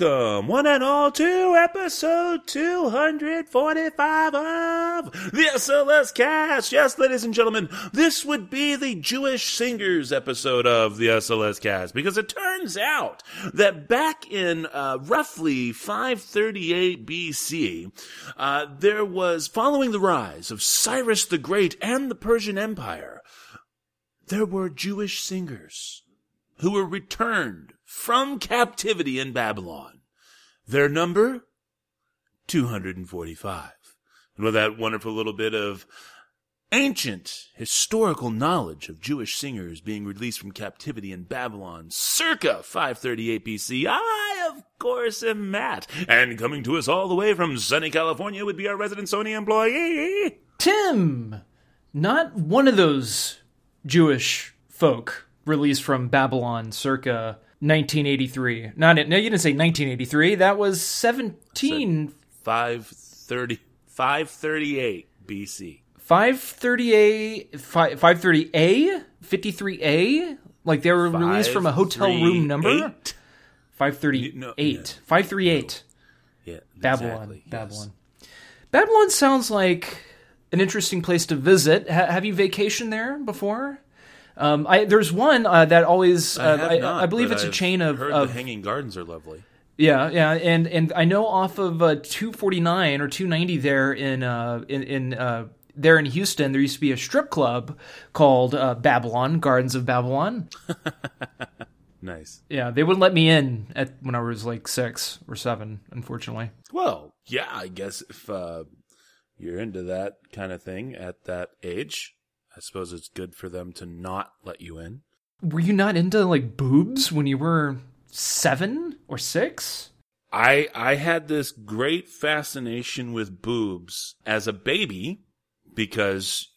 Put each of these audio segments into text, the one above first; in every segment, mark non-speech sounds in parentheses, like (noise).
Welcome, one and all, to episode 245 of the SLS cast. Yes, ladies and gentlemen, this would be the Jewish Singers episode of the SLS cast because it turns out that back in uh, roughly 538 BC, uh, there was, following the rise of Cyrus the Great and the Persian Empire, there were Jewish singers who were returned from captivity in Babylon. Their number? 245. And with that wonderful little bit of ancient historical knowledge of Jewish singers being released from captivity in Babylon circa 538 BC, I, of course, am Matt. And coming to us all the way from sunny California would be our resident Sony employee. Tim, not one of those Jewish folk released from Babylon circa 1983. Not no, you didn't say 1983. That was 17 530, 538 BC. 538 fi- 530A 53A like they were released from a hotel room number 538? 538 No, no. 538 Yeah, Babylon exactly, yes. Babylon Babylon sounds like an interesting place to visit ha- have you vacationed there before um, I, there's one uh, that always I, uh, have I, not, I believe it's a I've chain of, heard of the Hanging Gardens are lovely. Yeah, yeah, and and I know off of uh, 249 or 290 there in uh in, in uh there in Houston there used to be a strip club called uh, Babylon Gardens of Babylon. (laughs) Nice. Yeah, they wouldn't let me in at when I was like 6 or 7, unfortunately. Well, yeah, I guess if uh, you're into that kind of thing at that age, I suppose it's good for them to not let you in. Were you not into like boobs when you were 7 or 6? I I had this great fascination with boobs as a baby because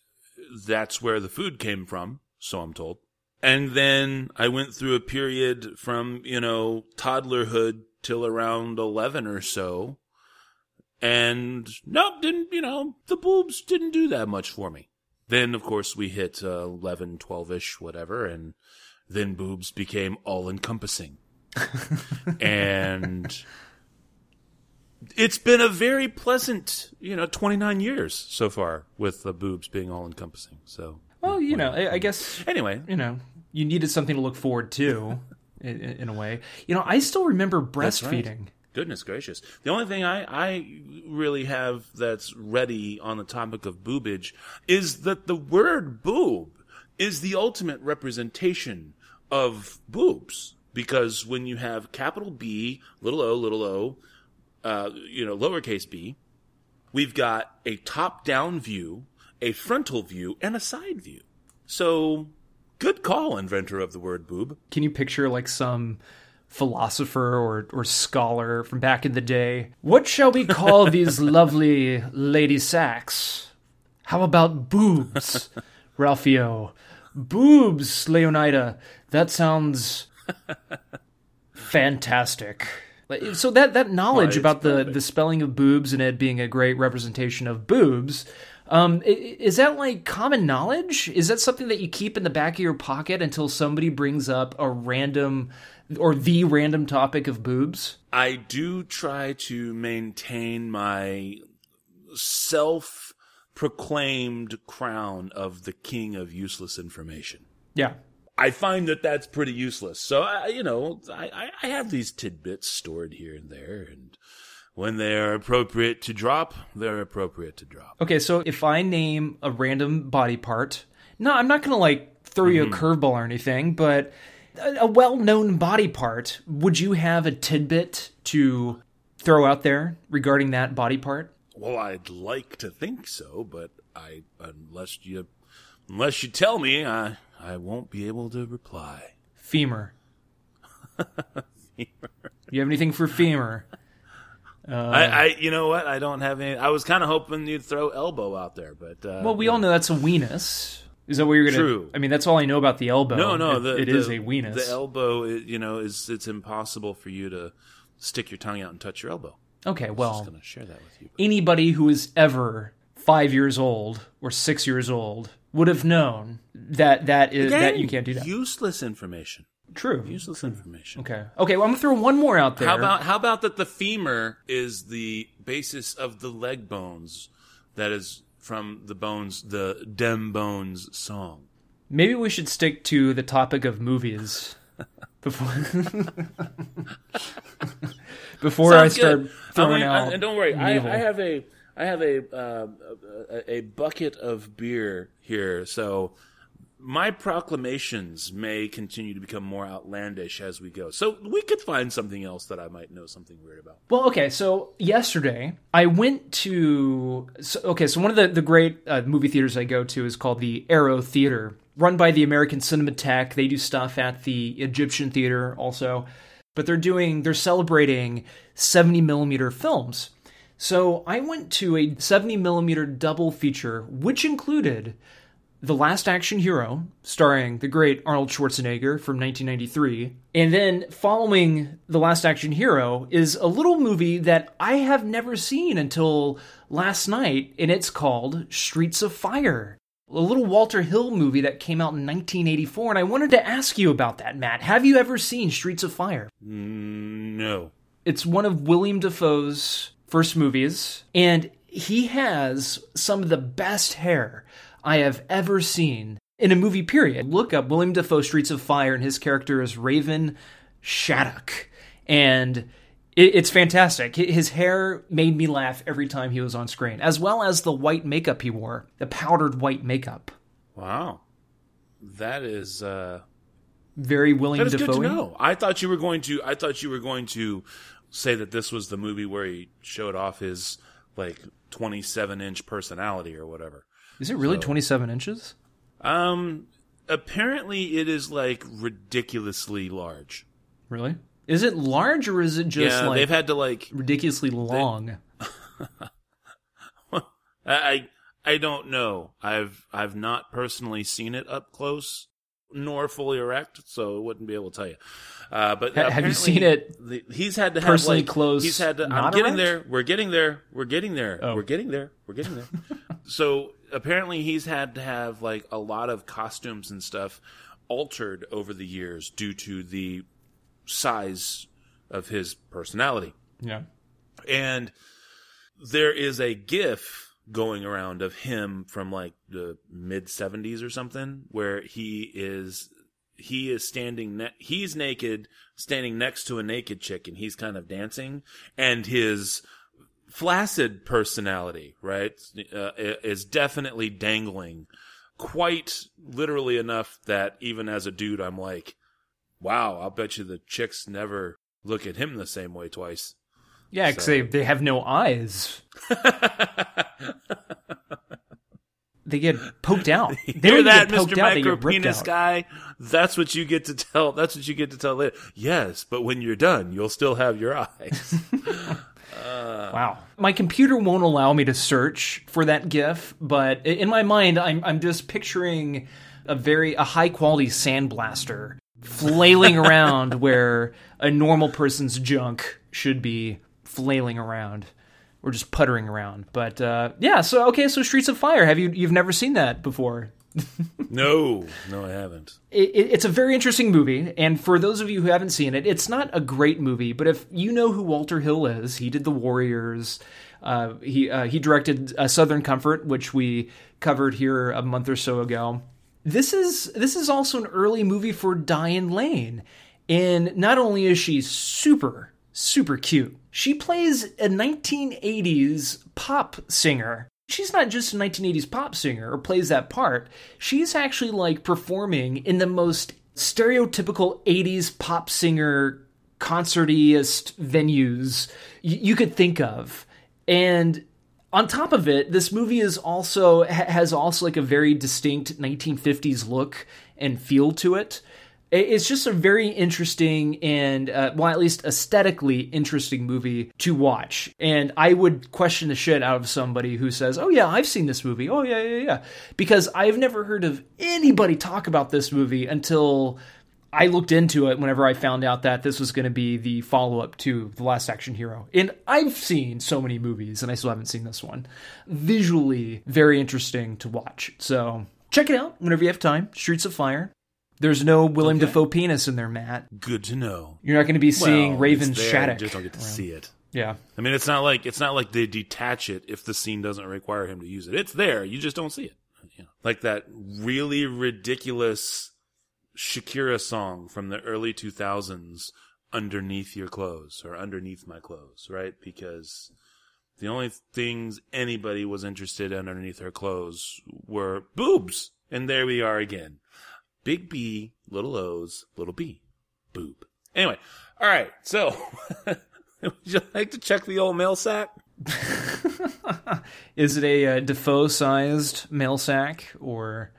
that's where the food came from, so I'm told. And then I went through a period from, you know, toddlerhood till around 11 or so. And no, didn't, you know, the boobs didn't do that much for me. Then, of course, we hit uh, 11, 12 ish, whatever, and then boobs became all encompassing. (laughs) and it's been a very pleasant, you know, 29 years so far with the boobs being all encompassing. So, Well, you know, I, I guess anyway, you know, you needed something to look forward to (laughs) in, in a way. You know, I still remember breastfeeding. right. Goodness gracious. The only thing I, I really have that's ready on the topic of boobage is that the word boob is the ultimate representation of boobs. Because when you have capital B, little o, little o, uh, you know, lowercase b, we've got a top down view, a frontal view, and a side view. So, good call, inventor of the word boob. Can you picture like some philosopher or, or scholar from back in the day? What shall we call (laughs) these lovely lady sacks? How about boobs, (laughs) Ralphio? Boobs, Leonida. That sounds fantastic. So that that knowledge about the perfect. the spelling of boobs and it being a great representation of boobs, um, is that like common knowledge? Is that something that you keep in the back of your pocket until somebody brings up a random or the random topic of boobs? I do try to maintain my self proclaimed crown of the king of useless information. Yeah. I find that that's pretty useless. So, I, you know, I, I- I have these tidbits stored here and there, and when they are appropriate to drop, they're appropriate to drop. Okay, so if I name a random body part, no, I'm not gonna like throw you a mm-hmm. curveball or anything, but a, well-known body part, would you have a tidbit to throw out there regarding that body part? Well, I'd like to think so, but I unless you unless you tell me, I I won't be able to reply. Femur. Femur. (laughs) You have anything for femur? I, I, you know what? I don't have any. I was kind of hoping you'd throw elbow out there, but uh, Well, we all know that's a weenus. Is that what you're gonna? True. I mean, that's all I know about the elbow. no, no. It- The, it the, is a weenus. The elbow, you know, is it's impossible for you to stick your tongue out and touch your elbow. Okay, well, going to share that with you. anybody who is ever five years old or six years old would have known that that is that you can't do that. Useless information. True. Useless information. Okay. Okay. Well, I'm gonna throw one more out there. How about how about that the femur is the basis of the leg bones that is from the bones the Dem Bones song. Maybe we should stick to the topic of movies (laughs) before (laughs) before I start good. throwing I mean, out. and don't worry, I. I have a I have a, uh, a a bucket of beer here, so my proclamations may continue to become more outlandish as we go. So we could find something else that I might know something weird about. Well, okay, so yesterday I went to. So, okay, so one of the, the great uh, movie theaters I go to is called the Aero Theater, run by the American Cinematheque. They do stuff at the Egyptian Theater also, but they're doing, they're celebrating 70 millimeter films. So I went to a 70 millimeter double feature, which included the Last Action Hero, starring the great Arnold Schwarzenegger from 1993. And then following The Last Action Hero is a little movie that I have never seen until last night, and it's called Streets of Fire. A little Walter Hill movie that came out in 1984, and I wanted to ask you about that, Matt. Have you ever seen Streets of Fire? No. It's one of Willem Dafoe's first movies, and he has some of the best hair I have ever seen in a movie, period. Look up Willem Dafoe Streets of Fire, and his character is Raven Shaddock. And it's fantastic. His hair made me laugh every time he was on screen, as well as the white makeup he wore, the powdered white makeup. Wow. That is uh Very Willem that is Dafoe. good to know. I thought you were going to I thought you were going to say that this was the movie where he showed off his like 27 inch personality or whatever. Is it really 27 inches? Um apparently it is like ridiculously large. Really? Is it large or is it just yeah, like they've had to like ridiculously long? (laughs) I I- I don't know. I've I've not personally seen it up close nor fully erect, so I wouldn't be able to tell you. Uh, but Ha- have you seen it the- he's had to have personally like, close, He's had to. I'm getting erect? there. We're getting there. We're getting there. Oh. We're getting there. We're getting there. (laughs) so apparently he's had to have like a lot of costumes and stuff altered over the years due to the size of his personality. Yeah. And there is a GIF going around of him from like the mid 70s or something where he is he is standing ne- he's naked standing next to a naked chick and he's kind of dancing and his flaccid personality right uh, is definitely dangling quite literally enough that even as a dude I'm like wow I'll bet you the chicks never look at him the same way twice Yeah, because So- they, they have no eyes. (laughs) They get poked out. (laughs) They Hear that, Mr. out, Micro Penis out. guy? That's what you get to tell. That's what you get to tell later. Yes, but when you're done, you'll still have your eyes. (laughs) Wow. My computer won't allow me to search for that GIF, but in my mind, I'm I'm just picturing a very a high quality sandblaster flailing (laughs) around where a normal person's junk should be flailing around or just puttering around. But uh, yeah, so okay, so Streets of Fire. Have you you've never seen that before? (laughs) no, no, I haven't. it, it- it's a very interesting movie, and for those of you who haven't seen it, it's not a great movie. But if you know who Walter Hill is, he did The Warriors. Uh, he uh, he directed uh, Southern Comfort, which we covered here a month or so ago. This is this is also an early movie for Diane Lane, and not only is she super super cute, she plays a 1980s pop singer she's not just a 1980s pop singer or plays that part. She's actually like performing in the most stereotypical 80s pop singer concertiest venues you could think of. And on top of it, this movie is also ha- has also like a very distinct 1950s look and feel to it. It's just a very interesting and, uh, well, at least aesthetically interesting movie to watch. And I would question the shit out of somebody who says, "Oh yeah, I've seen this movie. Oh yeah, yeah, yeah," because I've never heard of anybody talk about this movie until I looked into it whenever I found out that this was going to be the follow up to The Last Action Hero. And I've seen so many movies, and I still haven't seen this one. Visually, very interesting to watch. So check it out whenever you have time. Streets of Fire. There's no Willem Okay. Dafoe penis in there, Matt. Good to know. You're not going to be seeing Well, Raven it's there, Shaddock. Just don't get to around. see it. Yeah. I mean, it's not like it's not like they detach it if the scene doesn't require him to use it. It's there. You just don't see it. You know, like that really ridiculous Shakira song from the early 2000s, "Underneath Your Clothes" or "Underneath My Clothes," right? Because the only things anybody was interested in underneath her clothes were boobs, and there we are again. Big B, little O's, little B, boob. Anyway, all right. So, (laughs) would you like to check the old mail sack? (laughs) Is it a uh, Dafoe sized mail sack or.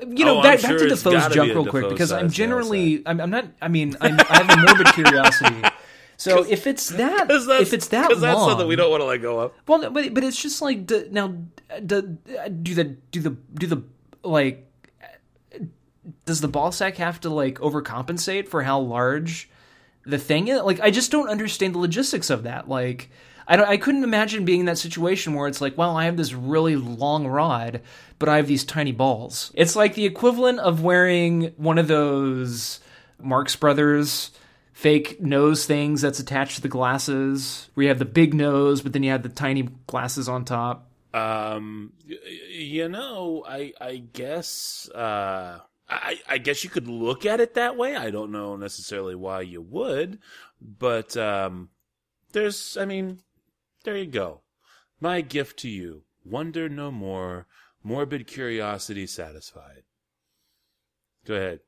You know, Oh, back, sure back to Dafoe's junk real quick because I'm generally, I'm, I'm not, I mean, I'm, I have a morbid curiosity. (laughs) So if it's that, if it's that 'cause that's something we don't want to let go of. Well, but but it's just like now do, do the do the do the like does the ball sack have to like overcompensate for how large the thing is? Like I just don't understand the logistics of that. Like I don't I couldn't imagine being in that situation where it's like, well, I have this really long rod, but I have these tiny balls. It's like the equivalent of wearing one of those Marx Brothers fake nose things that's attached to the glasses, where you have the big nose, but then you have the tiny glasses on top. Um, you know, I I guess uh, I I guess you could look at it that way. I don't know necessarily why you would, but um, there's I mean, there you go. My gift to you: wonder no more, morbid curiosity satisfied. Go ahead.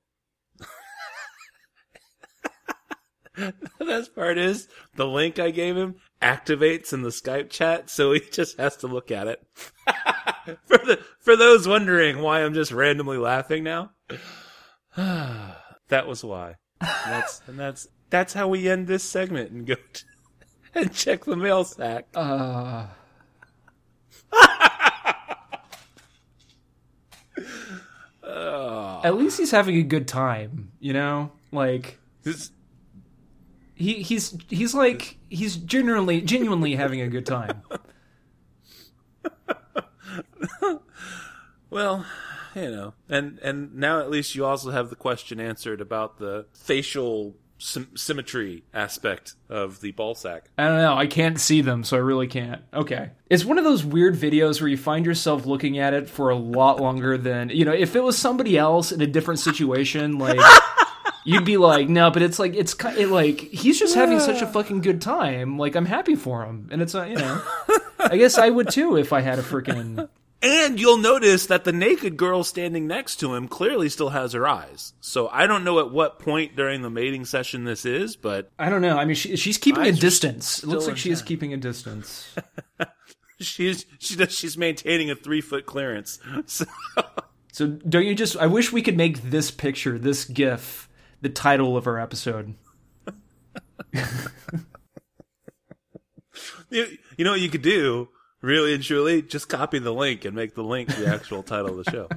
(laughs) the best part is the link I gave him activates in the Skype chat, so he just has to look at it. (laughs) for the for those wondering why I'm just randomly laughing now, (sighs) that was why. That's and that's that's how we end this segment and go to, (laughs) and check the mail sack. Uh, at least he's having a good time, you know? Like This- he he's he's like he's genuinely genuinely having a good time. (laughs) Well, you know, and and now at least you also have the question answered about the facial sym- symmetry aspect of the ball sack. I don't know. I can't see them, so I really can't. Okay. It's one of those weird videos where you find yourself looking at it for a lot longer than, you know, if it was somebody else in a different situation, (laughs) like, you'd be like, no, but it's like, it's kind it, like, he's just having such a fucking good time. Like, I'm happy for him. And it's, uh, you know, I guess I would too if I had a freaking. And you'll notice that the naked girl standing next to him clearly still has her eyes. So I don't know at what point during the mating session this is, but I don't know. I mean, she, she's keeping a distance. It looks like she is keeping a distance. (laughs) she's she does, she's maintaining a three foot clearance. (laughs) So, So don't you just? I wish we could make this picture, this GIF, the title of our episode. (laughs) you, you know what you could do, really and truly, just copy the link and make the link the actual title of the show.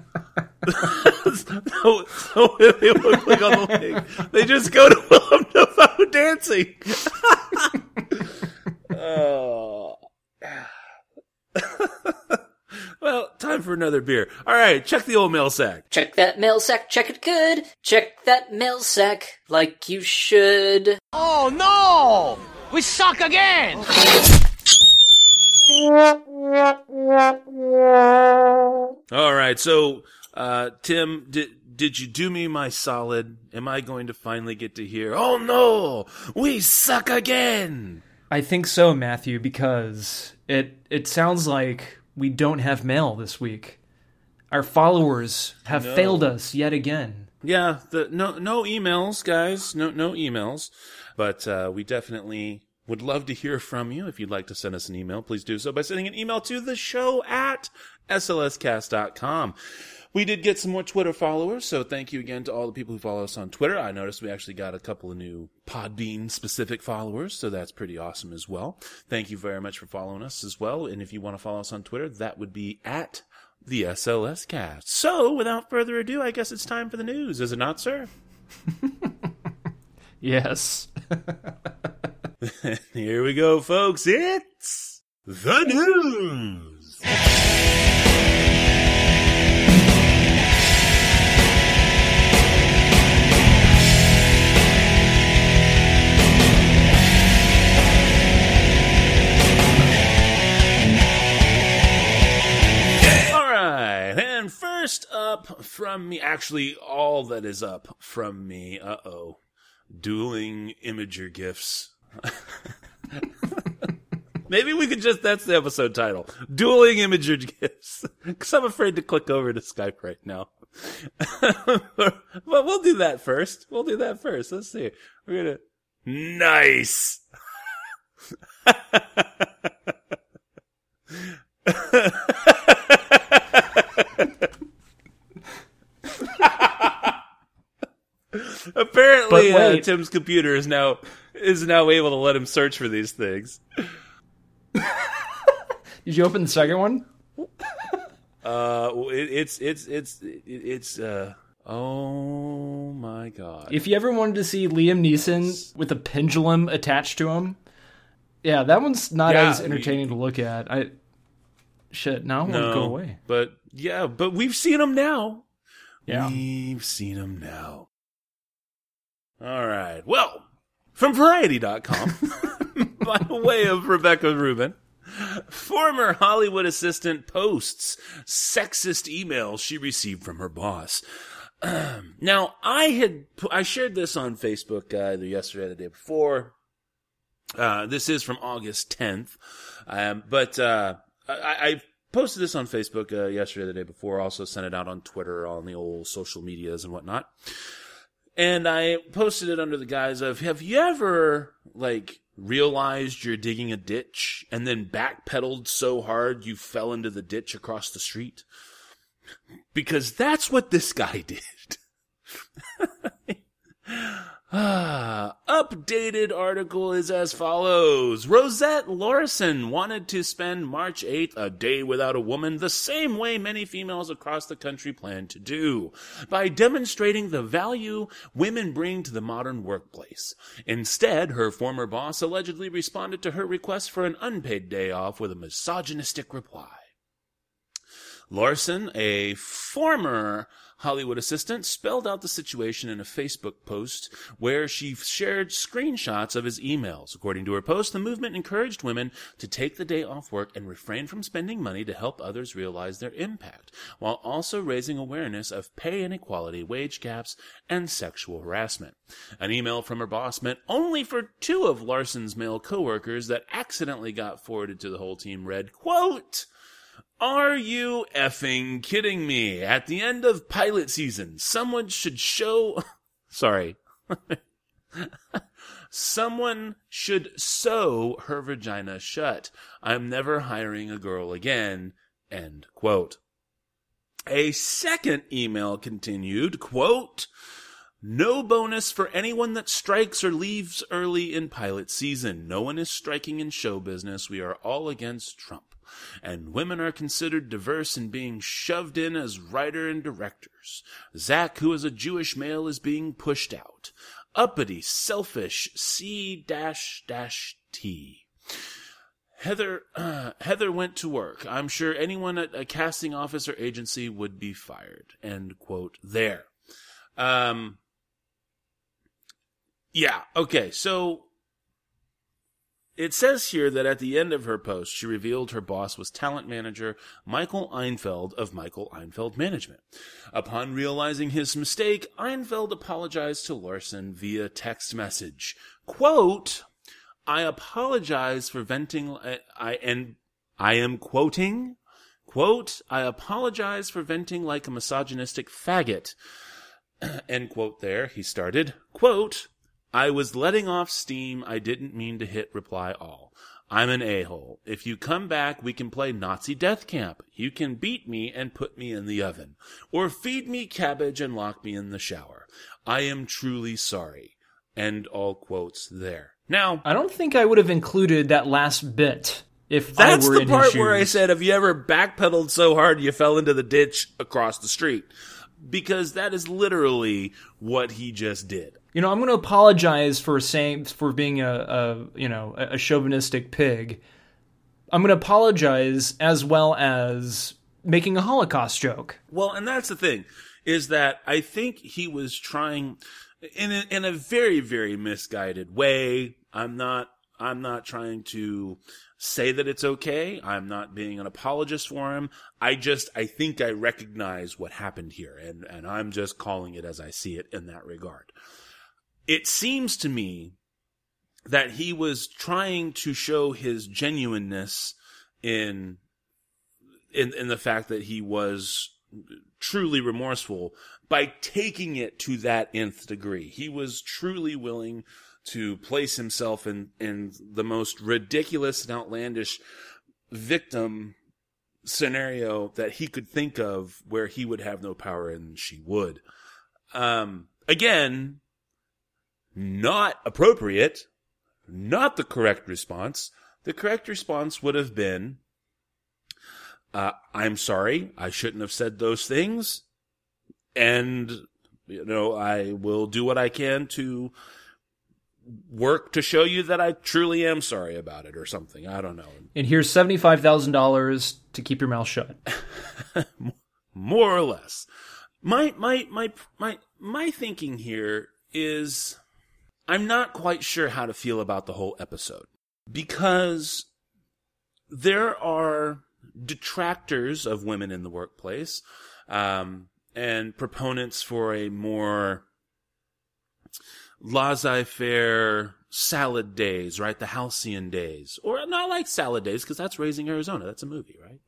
(laughs) so, so when people click on the link, they just go to Willem Dafoe dancing. (laughs) oh. (sighs) well, time for another beer. All right, check the old mail sack. Check that mail sack, check it good. Check that mail sack like you should. Oh no! We suck again! All right, so uh, Tim, did did you do me my solid? Am I going to finally get to hear? Oh no, we suck again. I think so, Matthew, because it it sounds like we don't have mail this week. Our followers have No. failed us yet again. Yeah, the no no emails, guys. No no emails. But uh, we definitely would love to hear from you. If you'd like to send us an email, please do so by sending an email to the show at slscast.com. We did get some more Twitter followers, so thank you again to all the people who follow us on Twitter. I noticed we actually got a couple of new Podbean specific followers, so that's pretty awesome as well. Thank you very much for following us as well. And if you want to follow us on Twitter, that would be at the SLS cast. So, without further ado, I guess it's time for the news, is it not, sir? (laughs) Yes. (laughs) (laughs) Here we go, folks. It's the news. All right, and first up from me, actually, all that is up from me. Uh oh, dueling Imgur gifts. (laughs) Maybe we could just—that's the episode title: "Dueling Imgur Gifts." (laughs) Because I'm afraid to click over to Skype right now. (laughs) but we'll do that first. We'll do that first. Let's see. We're gonna. Nice. Apparently, uh. Tim's computer is now is now able to let him search for these things. (laughs) Did you open the second one? (laughs) Uh, it, it's it's it's it, it's uh. Oh my god! If you ever wanted to see Liam Neeson with a pendulum attached to him, yeah, that one's not Yeah, as entertaining to look at. I shit, now I want to go away. But yeah, but we've seen him now. Yeah. We've seen him now. All right. Well, from Variety.com, (laughs) by way of Rebecca Rubin, former Hollywood assistant posts sexist emails she received from her boss. (clears throat) now, I had I shared this on Facebook uh, either yesterday or the day before. Uh, this is from August 10th, um, but uh, I, I posted this on Facebook uh, yesterday, the day before. Also sent it out on Twitter, on the old social medias and whatnot. And I posted it under the guise of, have you ever, like, realized you're digging a ditch and then backpedaled so hard you fell into the ditch across the street? Because that's what this guy (laughs) did. Ah, (sighs) updated article is as follows. Rosette Laursen wanted to spend March 8th a day without a woman the same way many females across the country plan to do, by demonstrating the value women bring to the modern workplace. Instead, her former boss allegedly responded to her request for an unpaid day off with a misogynistic reply. Laursen, a former Hollywood assistant, spelled out the situation in a Facebook post where she shared screenshots of his emails. According to her post, the movement encouraged women to take the day off work and refrain from spending money to help others realize their impact, while also raising awareness of pay inequality, wage gaps, and sexual harassment. An email from her boss meant only for two of Laursen's male coworkers that accidentally got forwarded to the whole team read, quote, are you effing kidding me? At the end of pilot season, someone should show. (laughs) Sorry. (laughs) someone should sew her vagina shut. I'm never hiring a girl again. End quote. A second email continued, quote, no bonus for anyone that strikes or leaves early in pilot season. No one is striking in show business. We are all against Trump and women are considered diverse in being shoved in as writer and directors. Zach, who is a Jewish male, is being pushed out. Uppity, selfish, C dash dash T. Heather, uh, (clears throat) Heather went to work. I'm sure anyone at a casting office or agency would be fired. End quote. There. Um. Yeah. Okay. So it says here that at the end of her post, she revealed her boss was talent manager Michael Einfeld of Michael Einfeld Management. Upon realizing his mistake, Einfeld apologized to Laursen via text message. Quote, I apologize for venting, I, I and I am quoting, quote, I apologize for venting like a misogynistic faggot. (clears throat) End quote there. He started, quote, I was letting off steam. I didn't mean to hit reply all. I'm an a-hole. If you come back, we can play Nazi death camp. You can beat me and put me in the oven. Or feed me cabbage and lock me in the shower. I am truly sorry. End all quotes there. Now, I don't think I would have included that last bit if that's the part where I said, have you ever backpedaled so hard you fell into the ditch across the street? because that is literally what he just did. You know, I'm going to apologize for saying for being a, a you know a chauvinistic pig. I'm going to apologize as well as making a Holocaust joke. Well, and that's the thing is that I think he was trying in a, in a very very misguided way. I'm not I'm not trying to say that it's okay. I'm not being an apologist for him. I just I think I recognize what happened here and and I'm just calling it as I see it in that regard. It seems to me that he was trying to show his genuineness in in in the fact that he was truly remorseful by taking it to that nth degree. He was truly willing to place himself in in the most ridiculous and outlandish victim scenario that he could think of where he would have no power and she would. Um, again, not appropriate, not the correct response. The correct response would have been, uh, I'm sorry, I shouldn't have said those things. And, you know, I will do what I can to work to show you that I truly am sorry about it or something. I don't know. And here's $75,000 to keep your mouth shut. (laughs) More or less. My, my, my, my, my thinking here is I'm not quite sure how to feel about the whole episode because there are detractors of women in the workplace um, and proponents for a more laissez-faire salad days, right? The halcyon days, or not like salad days because that's Raising Arizona. That's a movie, right?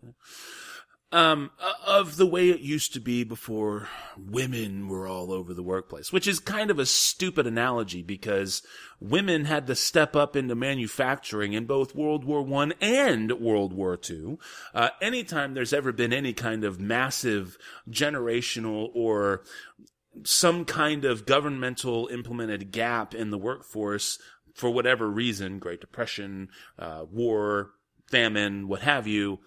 Um, of the way it used to be before women were all over the workplace, which is kind of a stupid analogy because women had to step up into manufacturing in both World War One and World War Two. Uh, anytime there's ever been any kind of massive generational or some kind of governmental implemented gap in the workforce for whatever reason, Great Depression, uh, war, famine, what have you,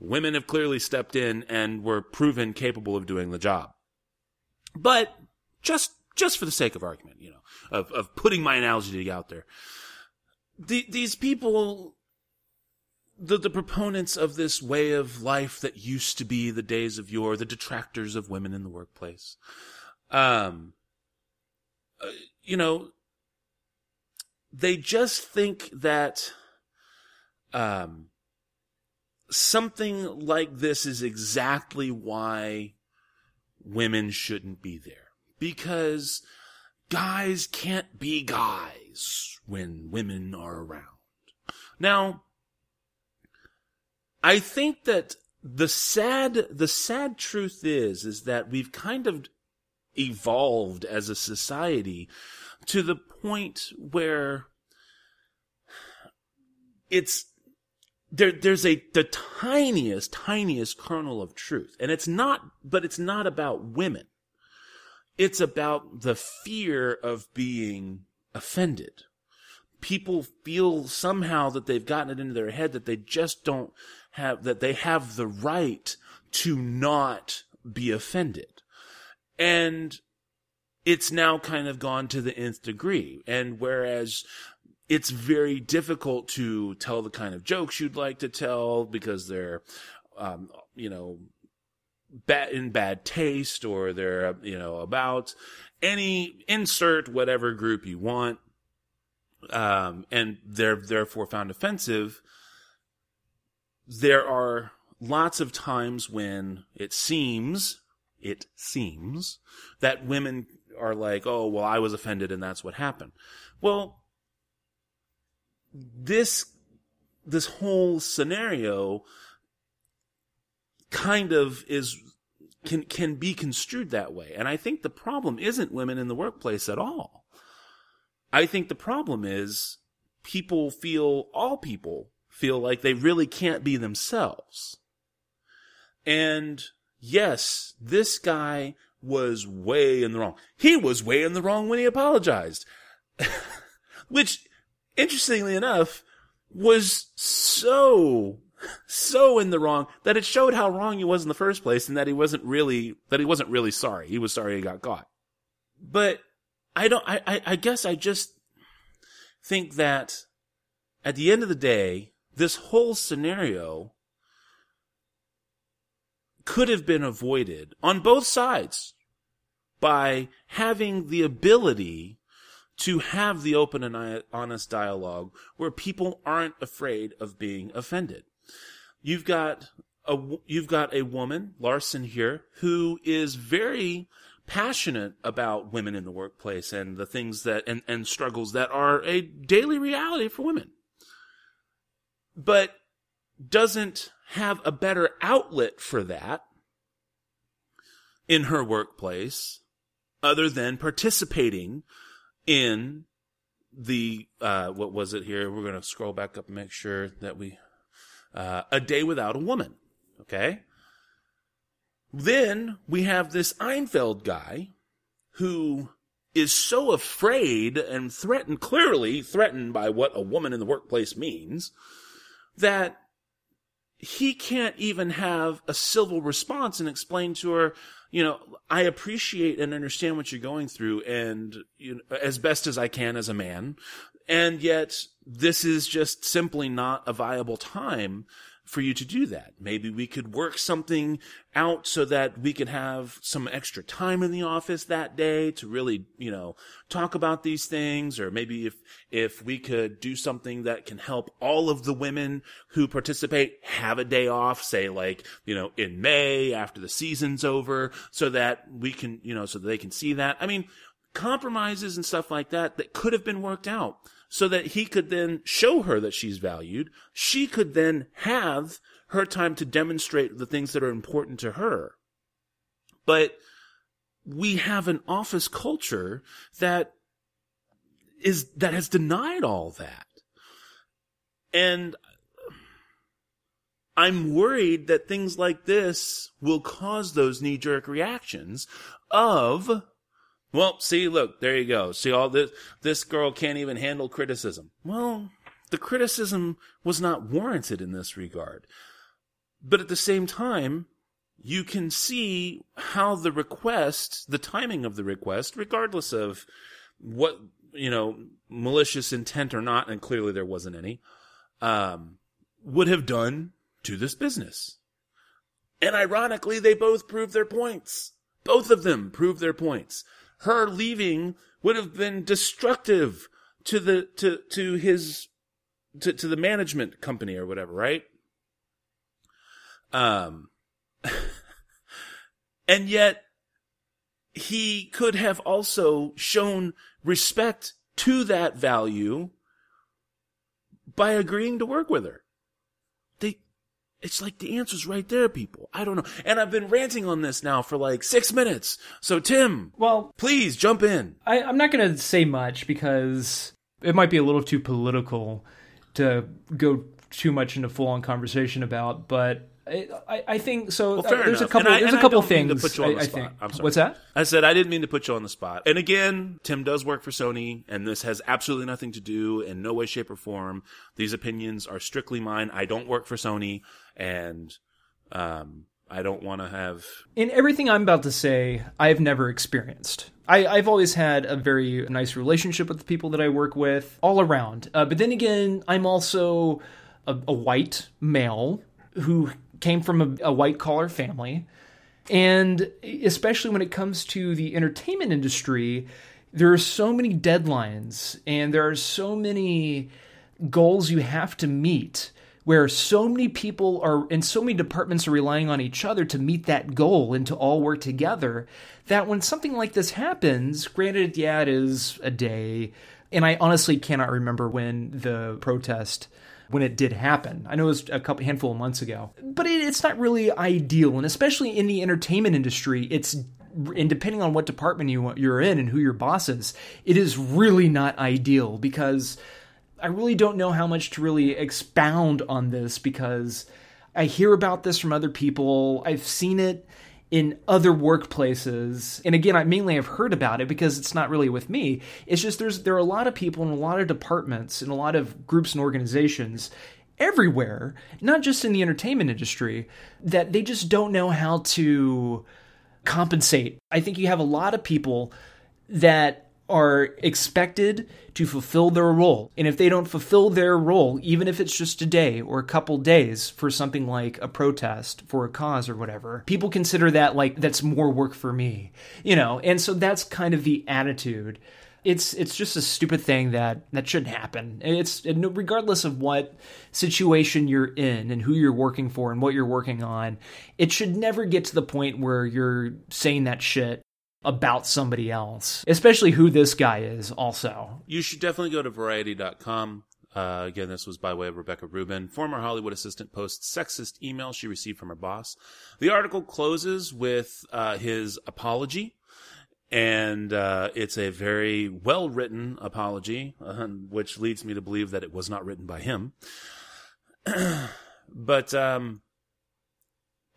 women have clearly stepped in and were proven capable of doing the job. But just just for the sake of argument, you know, of of putting my analogy out there, the, these people, the the proponents of this way of life that used to be the days of yore, the detractors of women in the workplace, um, uh, you know, they just think that, um, something like this is exactly why women shouldn't be there. Because guys can't be guys when women are around. Now, I think that the sad, the sad truth is, is that we've kind of evolved as a society to the point where it's there there's a the tiniest tiniest kernel of truth. And it's not but it's not about women. It's about the fear of being offended. People feel somehow that they've gotten it into their head that they just don't have that they have the right to not be offended. And it's now kind of gone to the nth degree. And whereas it's very difficult to tell the kind of jokes you'd like to tell because they're, um, you know, bad in bad taste or they're, you know, about any insert whatever group you want. Um, and they're therefore found offensive. There are lots of times when it seems, it seems that women are like, oh, well, I was offended and that's what happened. Well, this this whole scenario kind of is can can be construed that way. And i think the problem isn't women in the workplace at all. I think the problem is people feel all people feel like they really can't be themselves. And yes this guy was way in the wrong. He was way in the wrong when he apologized. (laughs) Which interestingly enough, was so, so in the wrong that it showed how wrong he was in the first place and that he wasn't really that he wasn't really sorry. He was sorry he got caught. But I don't I, I, I guess I just think that at the end of the day, this whole scenario could have been avoided on both sides by having the ability to have the open and honest dialogue where people aren't afraid of being offended. You've got a, you've got a woman, Laursen here, who is very passionate about women in the workplace and the things that, and, and struggles that are a daily reality for women. But doesn't have a better outlet for that in her workplace other than participating in the uh, what was it here? We're going to scroll back up and make sure that we uh, a day without a woman. Okay. Then we have this Einfeld guy who is so afraid and threatened, clearly threatened by what a woman in the workplace means, that he can't even have a civil response and explain to her, you know, I appreciate and understand what you're going through and you know, as best as I can as a man. And yet this is just simply not a viable time for you to do that. Maybe we could work something out so that we could have some extra time in the office that day to really, you know, talk about these things. Or maybe if, if we could do something that can help all of the women who participate have a day off, say like, you know, in May after the season's over so that we can, you know, so they can see that. I mean, compromises and stuff like that that could have been worked out so that he could then show her that she's valued. She could then have her time to demonstrate the things that are important to her. But we have an office culture that is, that has denied all that. And I'm worried that things like this will cause those knee jerk reactions of, well, see, look, there you go. See all this, this girl can't even handle criticism. Well, the criticism was not warranted in this regard. But at the same time, you can see how the request, the timing of the request, regardless of what, you know, malicious intent or not, and clearly there wasn't any, um, would have done to this business. And ironically, they both proved their points. Both of them proved their points her leaving would have been destructive to the to to his to, to the management company or whatever, right? Um (laughs) and yet he could have also shown respect to that value by agreeing to work with her. It's like the answer's right there, people. I don't know. And I've been ranting on this now for like six minutes. So, Tim, well, please jump in. I, I'm not going to say much because it might be a little too political to go too much into full on conversation about, but I, I think so. Well, uh, there's enough. a couple. I, there's a couple things. To put you on the I. I think. I'm sorry. What's that? I said I didn't mean to put you on the spot. And again, Tim does work for Sony, and this has absolutely nothing to do in no way, shape, or form. These opinions are strictly mine. I don't work for Sony, and um, I don't want to have. In everything I'm about to say, I've never experienced. I, I've always had a very nice relationship with the people that I work with all around. Uh, but then again, I'm also a, a white male who came from a, a white collar family. And especially when it comes to the entertainment industry, there are so many deadlines and there are so many goals you have to meet where so many people are and so many departments are relying on each other to meet that goal and to all work together that when something like this happens granted yeah it is a day and i honestly cannot remember when the protest when it did happen. I know it was a couple handful of months ago, but it, it's not really ideal, and especially in the entertainment industry, it's and depending on what department you you're in and who your boss is, it is really not ideal because I really don't know how much to really expound on this because I hear about this from other people. I've seen it in other workplaces and again i mainly have heard about it because it's not really with me it's just there's there are a lot of people in a lot of departments in a lot of groups and organizations everywhere, not just in the entertainment industry, that they just don't know how to compensate. I think you have a lot of people that are expected to fulfill their role. And if they don't fulfill their role, even if it's just a day or a couple days for something like a protest for a cause or whatever, people consider that like that's more work for me. You know, and so that's kind of the attitude. It's it's just a stupid thing that that shouldn't happen. It's regardless of what situation you're in and who you're working for and what you're working on, it should never get to the point where you're saying that shit about somebody else, especially who this guy is, also. You should definitely go to variety.com. Uh, again, this was by way of Rebecca Rubin. Former Hollywood assistant posts sexist email she received from her boss. The article closes with uh, his apology, and uh, it's a very well written apology, uh, which leads me to believe that it was not written by him. (clears throat) but um,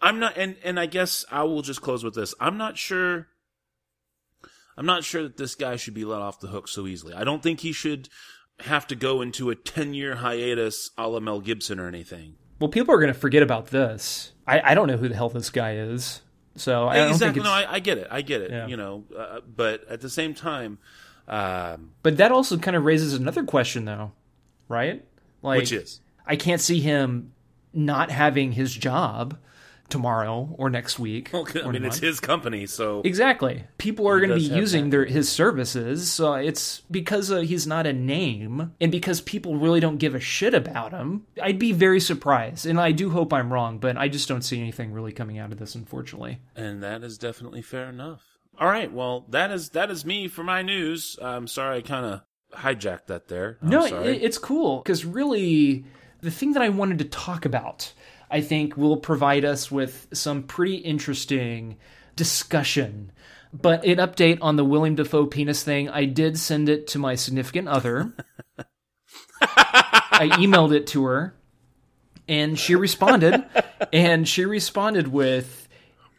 I'm not, and, and I guess I will just close with this. I'm not sure I'm not sure that this guy should be let off the hook so easily. I don't think he should have to go into a 10 year hiatus a la Mel Gibson or anything. Well, people are going to forget about this. I, I don't know who the hell this guy is. So I don't exactly. No, I, I get it. I get it. Yeah. You know, uh, but at the same time, um, But that also kind of raises another question, though, right? Like, which is I can't see him not having his job tomorrow or next week. well, I mean, it's his company, so Exactly. People are going to be using their his services. So it's because uh, he's not a name and because people really don't give a shit about him. I'd be very surprised. And I do hope I'm wrong, but I just don't see anything really coming out of this, unfortunately. and that is definitely fair enough. All right, well, that is that is me for my news. I'm sorry, I kind of hijacked that there. I'm no, sorry. it, it's cool because really, the thing that I wanted to talk about, I think, will provide us with some pretty interesting discussion. But an update on the Willem Dafoe penis thing, I did send it to my significant other. I emailed it to her, and she responded, and she responded with.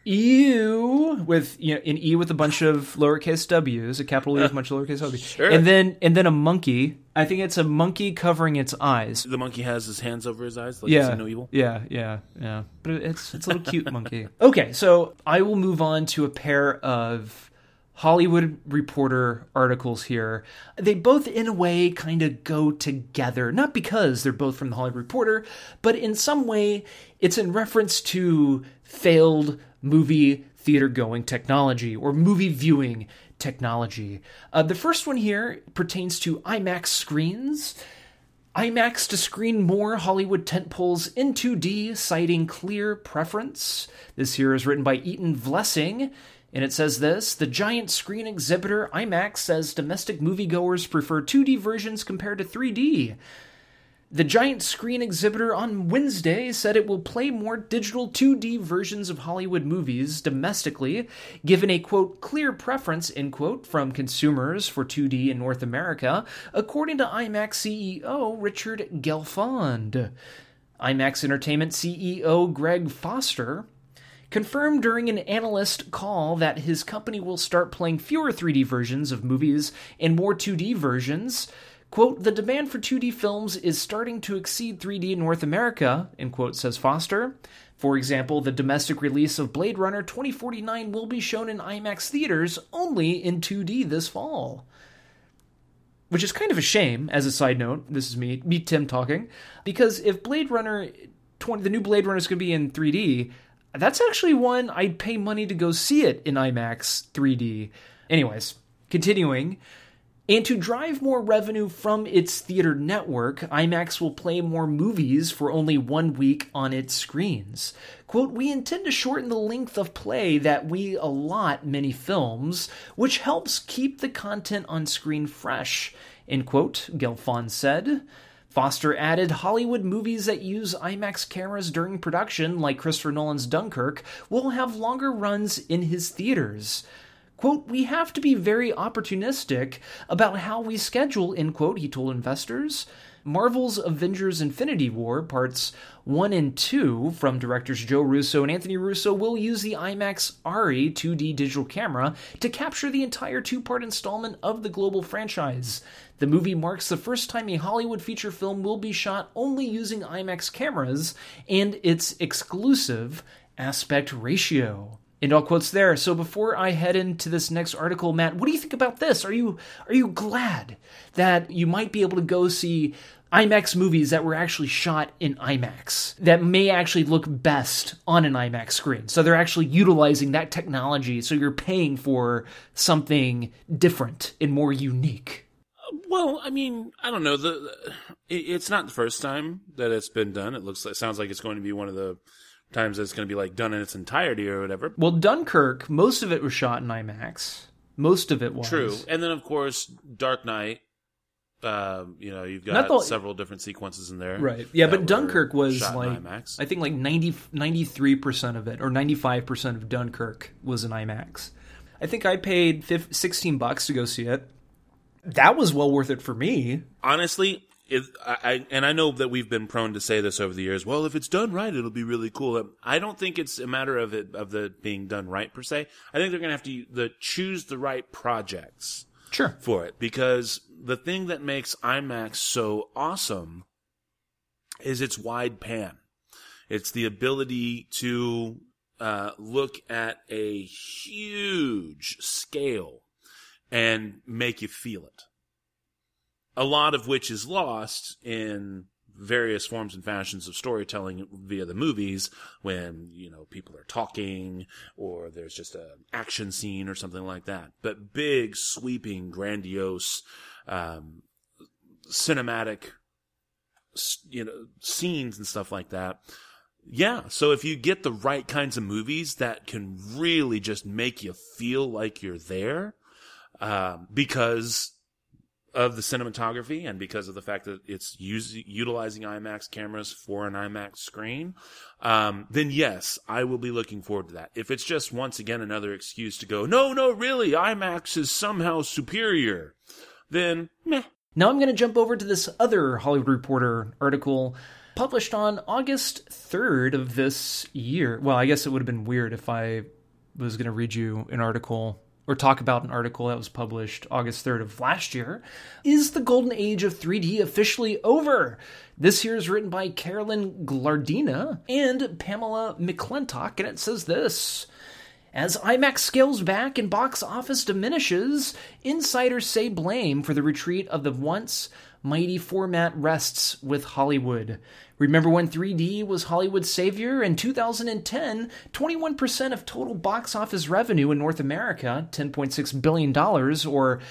Ew, with you know, an E with a bunch of lowercase W's, a capital E with a uh, bunch of lowercase W's, Sure. and then and then a monkey. I think it's a monkey covering its eyes. the monkey has his hands over his eyes, like Yeah, no evil. yeah, yeah, yeah. But it's it's a little cute monkey. (laughs) Okay, so I will move on to a pair of Hollywood Reporter articles here. They both, in a way, kind of go together. Not because they're both from the Hollywood Reporter, but in some way, it's in reference to failed movie theater going technology or movie viewing technology. Uh, the first one here pertains to IMAX screens. IMAX to screen more Hollywood tentpoles in 2D, citing clear preference. This here is written by Etan Vlessing, and it says this The giant screen exhibitor IMAX says domestic moviegoers prefer 2D versions compared to 3D. The giant screen exhibitor on Wednesday said it will play more digital 2D versions of Hollywood movies domestically, given a quote clear preference end quote from consumers for 2D in North America, according to IMAX CEO Richard Gelfond. IMAX Entertainment CEO Greg Foster confirmed during an analyst call that his company will start playing fewer 3D versions of movies and more 2D versions. Quote, the demand for 2D films is starting to exceed 3D in North America, end quote, says Foster. For example, the domestic release of Blade Runner 2049 will be shown in IMAX theaters only in 2D this fall. Which is kind of a shame, as a side note. This is me, me Tim talking. Because if Blade Runner 20, the new Blade Runner is going to be in 3D, that's actually one I'd pay money to go see it in IMAX 3D. Anyways, continuing. And to drive more revenue from its theater network, IMAX will play more movies for only one week on its screens. Quote, We intend to shorten the length of play that we allot many films, which helps keep the content on screen fresh, end quote, Gelfond said. Foster added Hollywood movies that use IMAX cameras during production, like Christopher Nolan's Dunkirk, will have longer runs in his theaters. Quote, we have to be very opportunistic about how we schedule, end quote, he told investors. Marvel's Avengers Infinity War Parts 1 and 2 from directors Joe Russo and Anthony Russo will use the IMAX ARRI 2D digital camera to capture the entire two part installment of the global franchise. The movie marks the first time a Hollywood feature film will be shot only using IMAX cameras and its exclusive aspect ratio. End all quotes there. So before I head into this next article, Matt, what do you think about this? Are you are you glad that you might be able to go see IMAX movies that were actually shot in IMAX that may actually look best on an IMAX screen? So they're actually utilizing that technology. So you're paying for something different and more unique. Well, I mean, I don't know. The, it, it's not the first time that it's been done. It looks, it sounds like it's going to be one of the times it's going to be like done in its entirety or whatever. Well, Dunkirk, most of it was shot in IMAX. Most of it was True, and then of course Dark Knight. Uh, you know, you've got the- several different sequences in there, Right. Yeah, but Dunkirk was like IMAX. I think like 90 93% of it or 95% of Dunkirk was in IMAX. I think I paid 15, 16 bucks to go see it. That was well worth it for me. honestly, it, I, I and I know that we've been prone to say this over the years. Well, if it's done right, it'll be really cool. I don't think it's a matter of it of the being done right per se. I think they're going to have to the choose the right projects Sure. for it because the thing that makes IMAX so awesome is its wide pan. It's the ability to uh, look at a huge scale and make you feel it. A lot of which is lost in various forms and fashions of storytelling via the movies when, you know, people are talking or there's just an action scene or something like that. But big, sweeping, grandiose, um, cinematic, you know, scenes and stuff like that. Yeah. So if you get the right kinds of movies that can really just make you feel like you're there, um, because of the cinematography and because of the fact that it's us- utilizing IMAX cameras for an IMAX screen, um, then yes, I will be looking forward to that. If it's just once again another excuse to go, no, no, really, IMAX is somehow superior, then meh. Now I'm going to jump over to this other Hollywood Reporter article published on August 3rd of this year. Well, I guess it would have been weird if I was going to read you an article or talk about an article that was published August 3rd of last year. Is the golden age of 3D officially over? This here is written by Carolyn Giardina and Pamela McClintock, and it says this. As IMAX scales back and box office diminishes, insiders say blame for the retreat of the once mighty format rests with Hollywood. Remember when 3D was Hollywood's savior? In 2010, 21% of total box office revenue in North America, $10.6 billion, or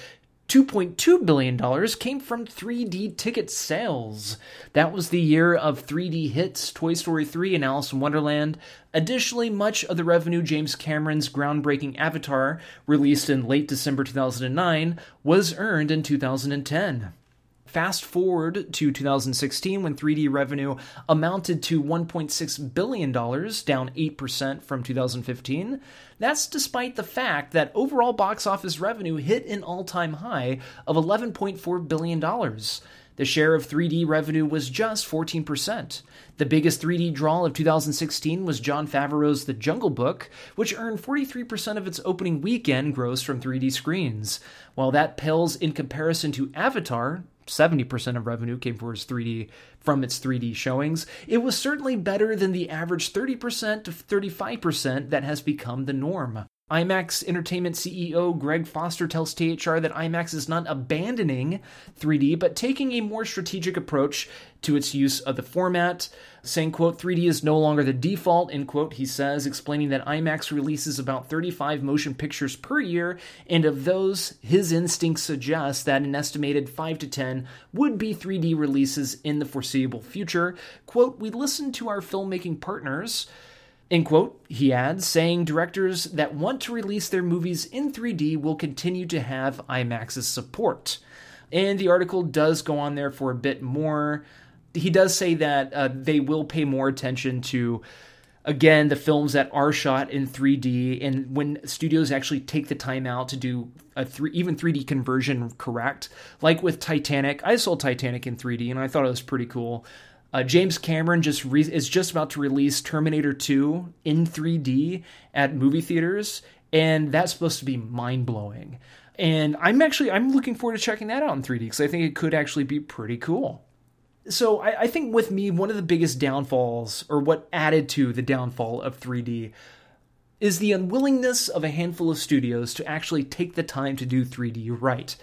$2.2 billion came from 3D ticket sales. That was the year of 3D hits Toy Story 3 and Alice in Wonderland. Additionally, much of the revenue James Cameron's groundbreaking Avatar, released in late December 2009, was earned in 2010. Fast forward to 2016 when 3D revenue amounted to $1.6 billion, down 8% from 2015. That's despite the fact that overall box office revenue hit an all time high of $11.4 billion. The share of 3D revenue was just 14%. The biggest 3D draw of 2016 was Jon Favreau's The Jungle Book, which earned 43% of its opening weekend gross from 3D screens. While that pales in comparison to Avatar, 70% of revenue came for its 3D from its 3D showings. It was certainly better than the average 30% to 35% that has become the norm. IMAX Entertainment CEO Greg Foster tells THR that IMAX is not abandoning 3D, but taking a more strategic approach to its use of the format, saying, quote, 3D is no longer the default, end quote, he says, explaining that IMAX releases about 35 motion pictures per year, and of those, his instincts suggest that an estimated 5 to 10 would be 3D releases in the foreseeable future. Quote, we listen to our filmmaking partners, End quote, he adds, saying directors that want to release their movies in 3D will continue to have IMAX's support. And the article does go on there for a bit more. He does say that uh, they will pay more attention to again the films that are shot in 3D and when studios actually take the time out to do a three even 3D conversion correct like with Titanic I saw Titanic in 3D and I thought it was pretty cool uh, James Cameron just re- is just about to release Terminator 2 in 3D at movie theaters and that's supposed to be mind-blowing and I'm actually I'm looking forward to checking that out in 3D because I think it could actually be pretty cool so I, I, think with me, one of the biggest downfalls, or what added to the downfall of 3D, is the unwillingness of a handful of studios to actually take the time to do 3D right.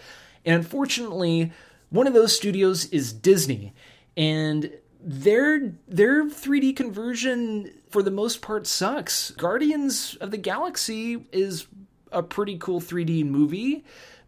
And unfortunately, one of those studios is Disney, and their their 3D conversion for the most part sucks. Guardians of the Galaxy is a pretty cool 3D movie,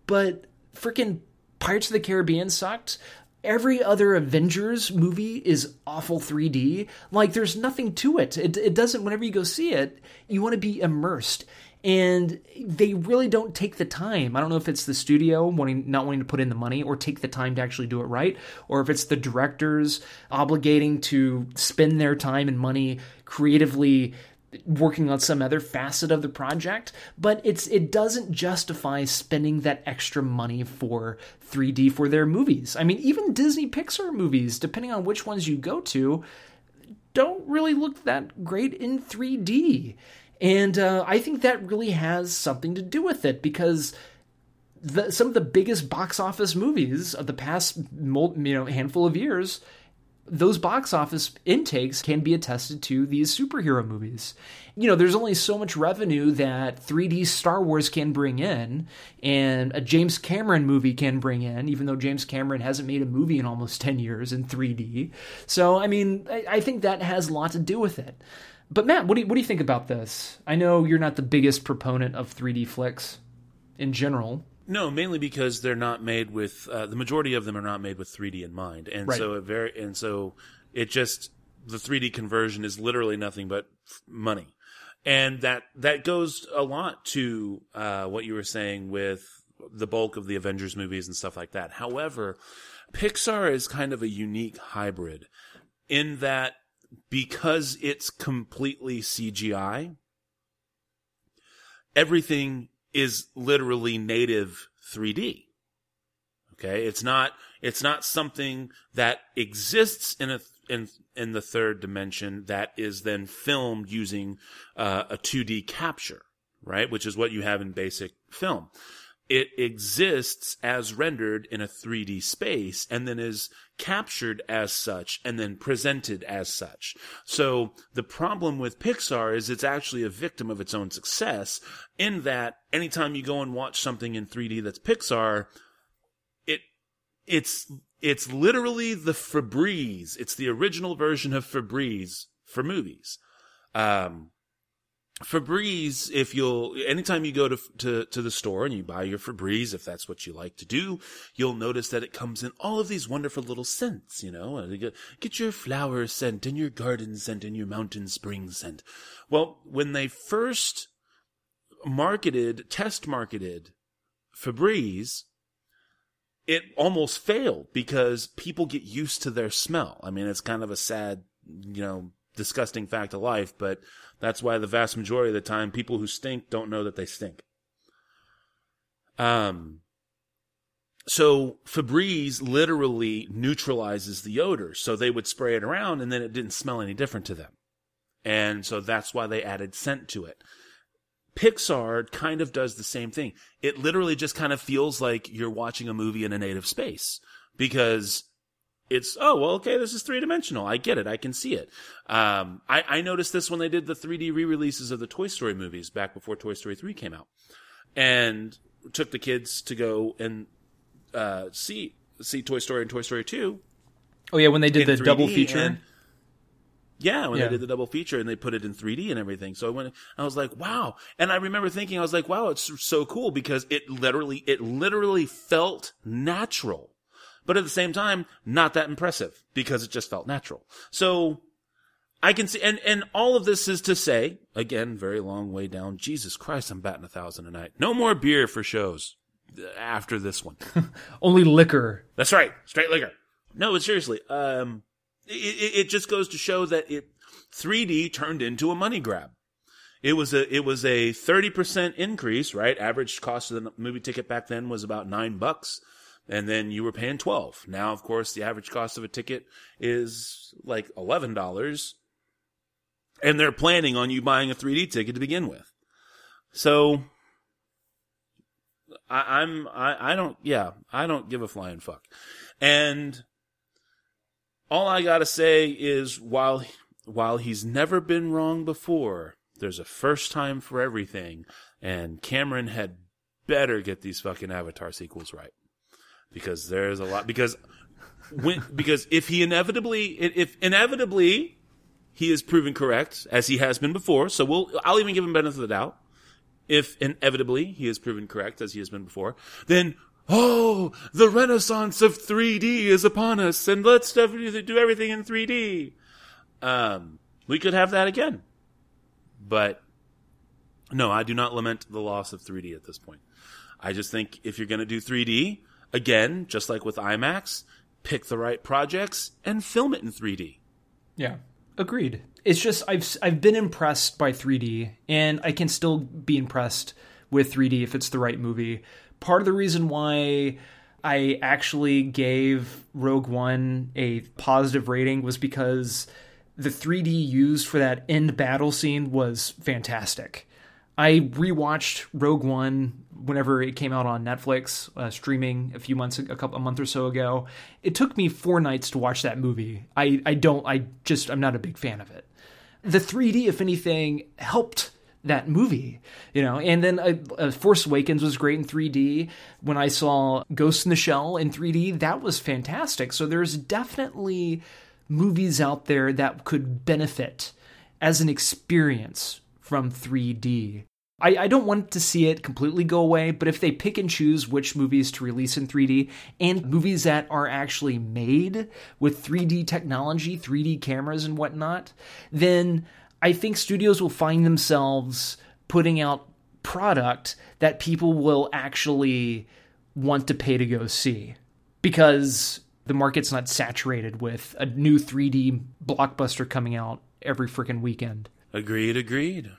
but freaking Pirates of the Caribbean sucked every other Avengers movie is awful 3D. Like there's nothing to it. It, it doesn't. Whenever you go see it, you want to be immersed. And they really don't take the time. I don't know if it's the studio wanting not wanting to put in the money or take the time to actually do it right, or if it's the directors obligating to spend their time and money creatively working on some other facet of the project but it's it doesn't justify spending that extra money for 3D for their movies. I mean even Disney Pixar movies depending on which ones you go to don't really look that great in 3D. And uh, I think that really has something to do with it because the, some of the biggest box office movies of the past you know handful of years those box office intakes can be attested to these superhero movies. You know, there's only so much revenue that 3D Star Wars can bring in, and a James Cameron movie can bring in, even though James Cameron hasn't made a movie in almost 10 years in 3D. So, I mean, I, I think that has a lot to do with it. But, Matt, what do, you, what do you think about this? I know you're not the biggest proponent of 3D flicks in general. No, mainly because they're not made with uh, the majority of them are not made with 3D in mind, and Right. so it very and so it just the 3D conversion is literally nothing but money, and that that goes a lot to uh, what you were saying with the bulk of the Avengers movies and stuff like that. However, Pixar is kind of a unique hybrid in that because it's completely CGI, everything is literally native 3D. Okay, it's not it's not something that exists in a in in the third dimension that is then filmed using uh, a 2D capture, right? Which is what you have in basic film. It exists as rendered in a 3D space and then is captured as such and then presented as such. So the problem with Pixar is it's actually a victim of its own success in that anytime you go and watch something in 3D that's Pixar, it it's it's literally the Febreze. It's the original version of Febreze for movies. Um, Febreze, if you'll, anytime you go to, to, to the store and you buy your Febreze, if that's what you like to do, you'll notice that it comes in all of these wonderful little scents, you know, get, your flower scent and your garden scent and your mountain spring scent. Well, when they first marketed, test marketed Febreze, it almost failed because people get used to their smell. I mean, it's kind of a sad, you know, disgusting fact of life, but that's why the vast majority of the time people who stink don't know that they stink. Um, so Febreze literally neutralizes the odor. So they would spray it around and then it didn't smell any different to them. And so that's why they added scent to it. Pixar kind of does the same thing. It literally just kind of feels like you're watching a movie in a native space because it's oh well okay this is three dimensional I get it I can see it. Um, I I noticed this when they did the 3D re-releases of the Toy Story movies back before Toy Story 3 came out, and took the kids to go and uh, see see Toy Story and Toy Story 2 Oh yeah, when they did the double 3D, feature. and- yeah, when Yeah. they did the double feature and they put it in 3D and everything. So I went, I was like, wow. And I remember thinking, I was like, wow, it's so cool because it literally, it literally felt natural. But at the same time, not that impressive because it just felt natural. So I can see, and, and all of this is to say, again, very long way down. Jesus Christ, I'm batting a thousand a night. No more beer for shows after this one. (laughs) Only liquor. That's right, straight liquor. No, but seriously, um, it, it, just goes to show that it 3D turned into a money grab. It was a it was a 30% increase, right? Average cost of the movie ticket back then was about 9 bucks and then you were paying 12. Now of course the average cost of a ticket is like $11 and they're planning on you buying a 3D ticket to begin with. So I, I'm I, I don't yeah I don't give a flying fuck, and all I gotta say is while while he's never been wrong before, there's a first time for everything, and Cameron had better get these fucking Avatar sequels right because there's a lot because when because if he inevitably if inevitably he is proven correct as he has been before, so we'll I'll even give him benefit of the doubt if inevitably he is proven correct as he has been before, then oh, the renaissance of 3D is upon us, and let's do everything in 3D. Um, we could have that again, but no, I do not lament the loss of 3D at this point. I just think if you're going to do 3D again, just like with IMAX, pick the right projects and film it in 3D. Yeah, agreed. It's just I've I've been impressed by 3D, and I can still be impressed with 3D if it's the right movie. Part of the reason why I actually gave Rogue One a positive rating was because the 3D used for that end battle scene was fantastic. I rewatched Rogue One whenever it came out on Netflix, uh, streaming a few months, a couple, a month or so ago. It took me four nights to watch that movie. I, I don't, I just, I'm not a big fan of it. The 3D, if anything, helped that movie, you know. And then uh, uh, Force Awakens was great in 3D. When I saw Ghost in the Shell in 3D, that was fantastic. So there's definitely movies out there that could benefit as an experience from 3D. I, I, don't want to see it completely go away, but if they pick and choose which movies to release in 3D and movies that are actually made with 3D technology, 3D cameras, and whatnot, then I think studios will find themselves putting out product that people will actually want to pay to go see because the market's not saturated with a new 3D blockbuster coming out every freaking weekend. Agreed, agreed.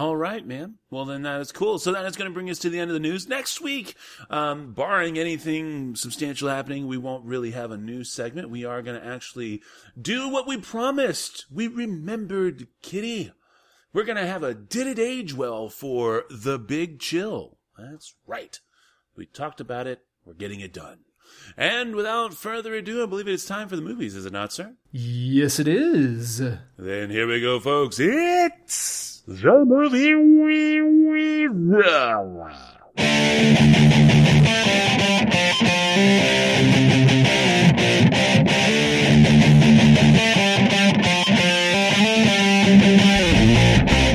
All right, man. Well, then that is cool. So that is going to bring us to the end of the news. Next week, um, barring anything substantial happening, we won't really have a news segment. We are going to actually do what we promised. We remembered Kitty. We're going to have a Did It Age Well for The Big Chill. That's right. We talked about it. We're getting it done. And without further ado, I believe it's time for the movies, is it not, sir? Yes, it is. Then here we go, folks. It's the movie we we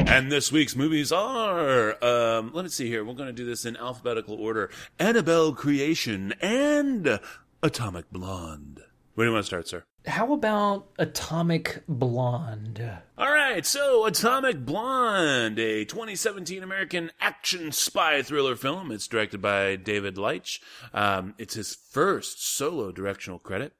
And this week's movies are, um, let me see here. We're going to do this in alphabetical order. Annabelle Creation and Atomic Blonde. Where do you want to start, sir? How about Atomic Blonde? All right, so Atomic Blonde, a 2017 American action spy thriller film. It's directed by David Leitch. Um, it's his first solo directional credit.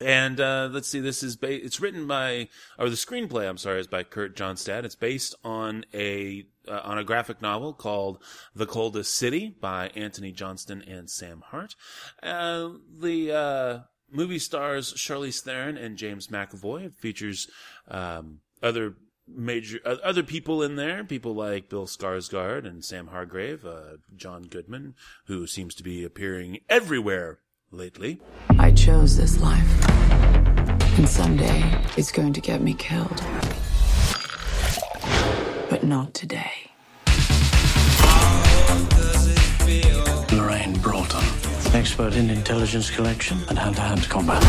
And uh, let's see, this is ba- it's written by, or the screenplay, I'm sorry, is by Kurt Johnstad. It's based on a uh, on a graphic novel called The Coldest City by Anthony Johnston and Sam Hart. Uh, the uh, movie stars Charlize Theron and James McAvoy. It features um, other major uh, other people in there, people like Bill Skarsgård and Sam Hargrave, uh, John Goodman, who seems to be appearing everywhere lately. I chose this life. And someday it's going to get me killed. But not today. Lorraine Broughton, expert in intelligence collection and hand to hand combat.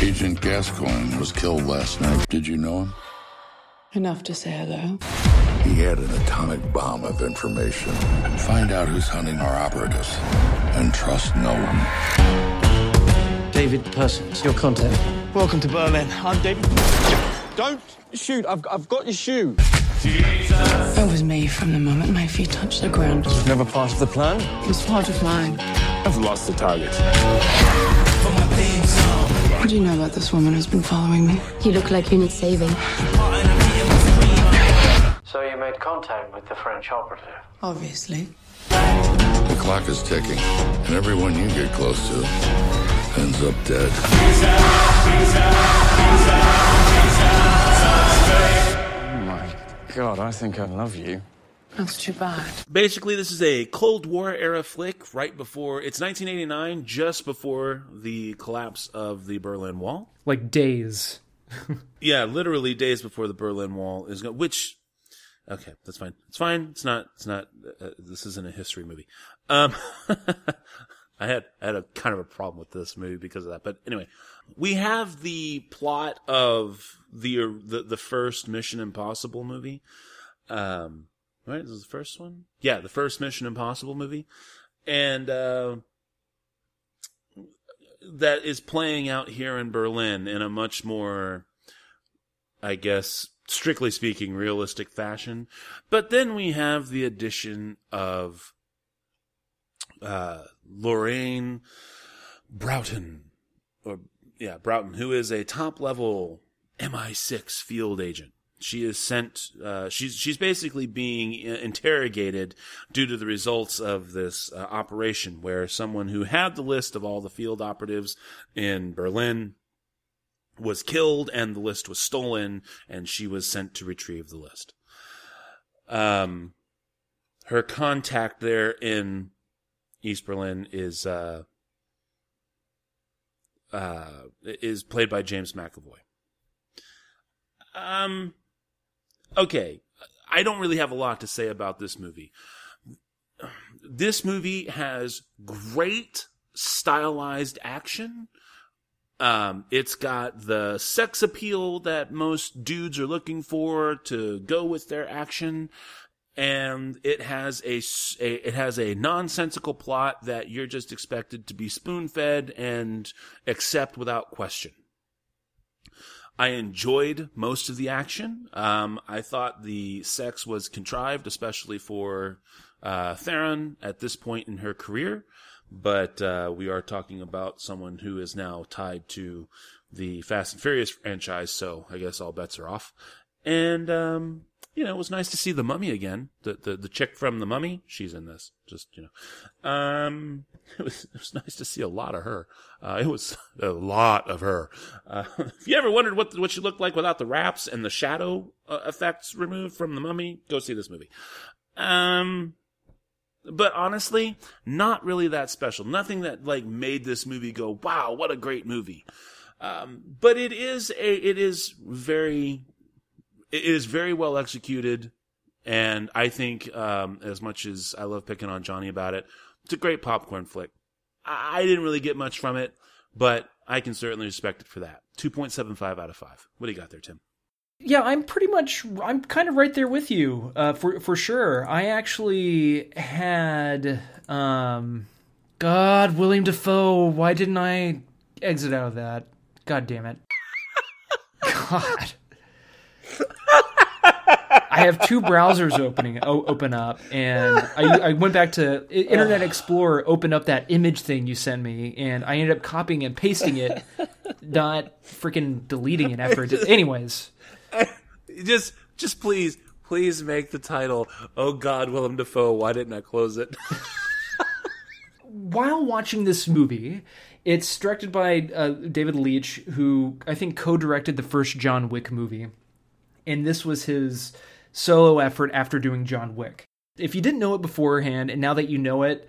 Agent Gascoigne was killed last night. Did you know him? Enough to say hello. He had an atomic bomb of information. Find out who's hunting our operatives and trust no one. David Percival, your contact. Welcome to Berlin. I'm David. Don't shoot. I've, I've got your shoe. It was me from the moment my feet touched the ground. Never part of the plan. It was part of mine. I've lost the target. What do you know about this woman who's been following me? You look like you need saving. So you made contact with the French operative? Obviously. The clock is ticking, and everyone you get close to ends up dead. Oh god, I think I love you. That's too bad. Basically, this is a Cold War era flick right before it's 1989, just before the collapse of the Berlin Wall. Like days. (laughs) Yeah, literally days before the Berlin Wall is going. Which, okay, that's fine. It's fine. It's not. It's not. Uh, this isn't a history movie. Um, (laughs) I had I had a kind of a problem with this movie because of that. But anyway, we have the plot of the the the first Mission Impossible movie. Um, right, this is the first one. Yeah, the first Mission Impossible movie, and uh, that is playing out here in Berlin in a much more I guess, strictly speaking, realistic fashion. But then we have the addition of uh, Lorraine Broughton, or yeah, Broughton, who is a top level MI6 field agent. She is sent. Uh, she's she's basically being interrogated due to the results of this uh, operation, where someone who had the list of all the field operatives in Berlin was killed and the list was stolen and she was sent to retrieve the list. Um, her contact there in East Berlin is, uh, uh, is played by James McAvoy. Um, okay. I don't really have a lot to say about this movie. This movie has great stylized action. Um, it's got the sex appeal that most dudes are looking for to go with their action. And it has a, a it has a nonsensical plot that you're just expected to be spoon fed and accept without question. I enjoyed most of the action. Um, I thought the sex was contrived, especially for uh, Theron at this point in her career but uh, we are talking about someone who is now tied to the Fast and Furious franchise, so I guess all bets are off. And um, you know, it was nice to see the Mummy again. The the the chick from the Mummy, she's in this. Just you know, um, (laughs) it was it was nice to see a lot of her. Uh, it was (laughs) a lot of her. Uh, (laughs) if you ever wondered what what she looked like without the wraps and the shadow uh, effects removed from the Mummy, go see this movie. Um, but honestly, not really that special. Nothing that like made this movie go, "Wow, what a great movie." Um, but it is a, it is very, it is very well executed, and I think um, as much as I love picking on Johnny about it, it's a great popcorn flick. I, I didn't really get much from it, but I can certainly respect it for that. Two point seven five out of five. What do you got there, Tim? Yeah, I'm pretty much I'm kind of right there with you uh, for for sure. I actually had um, God Willem Dafoe. Why didn't I exit out of that? God damn it! (laughs) God. I have two browsers opening open up, and I, I went back to Internet Explorer, opened up that image thing you sent me, and I ended up copying and pasting it, not freaking deleting it after it. Did. Anyways, just just please please make the title oh god willem dafoe why didn't i close it while watching this movie it's directed by uh, david leitch who i think co-directed the first john wick movie and this was his solo effort after doing john wick. If you didn't know it beforehand and now that you know it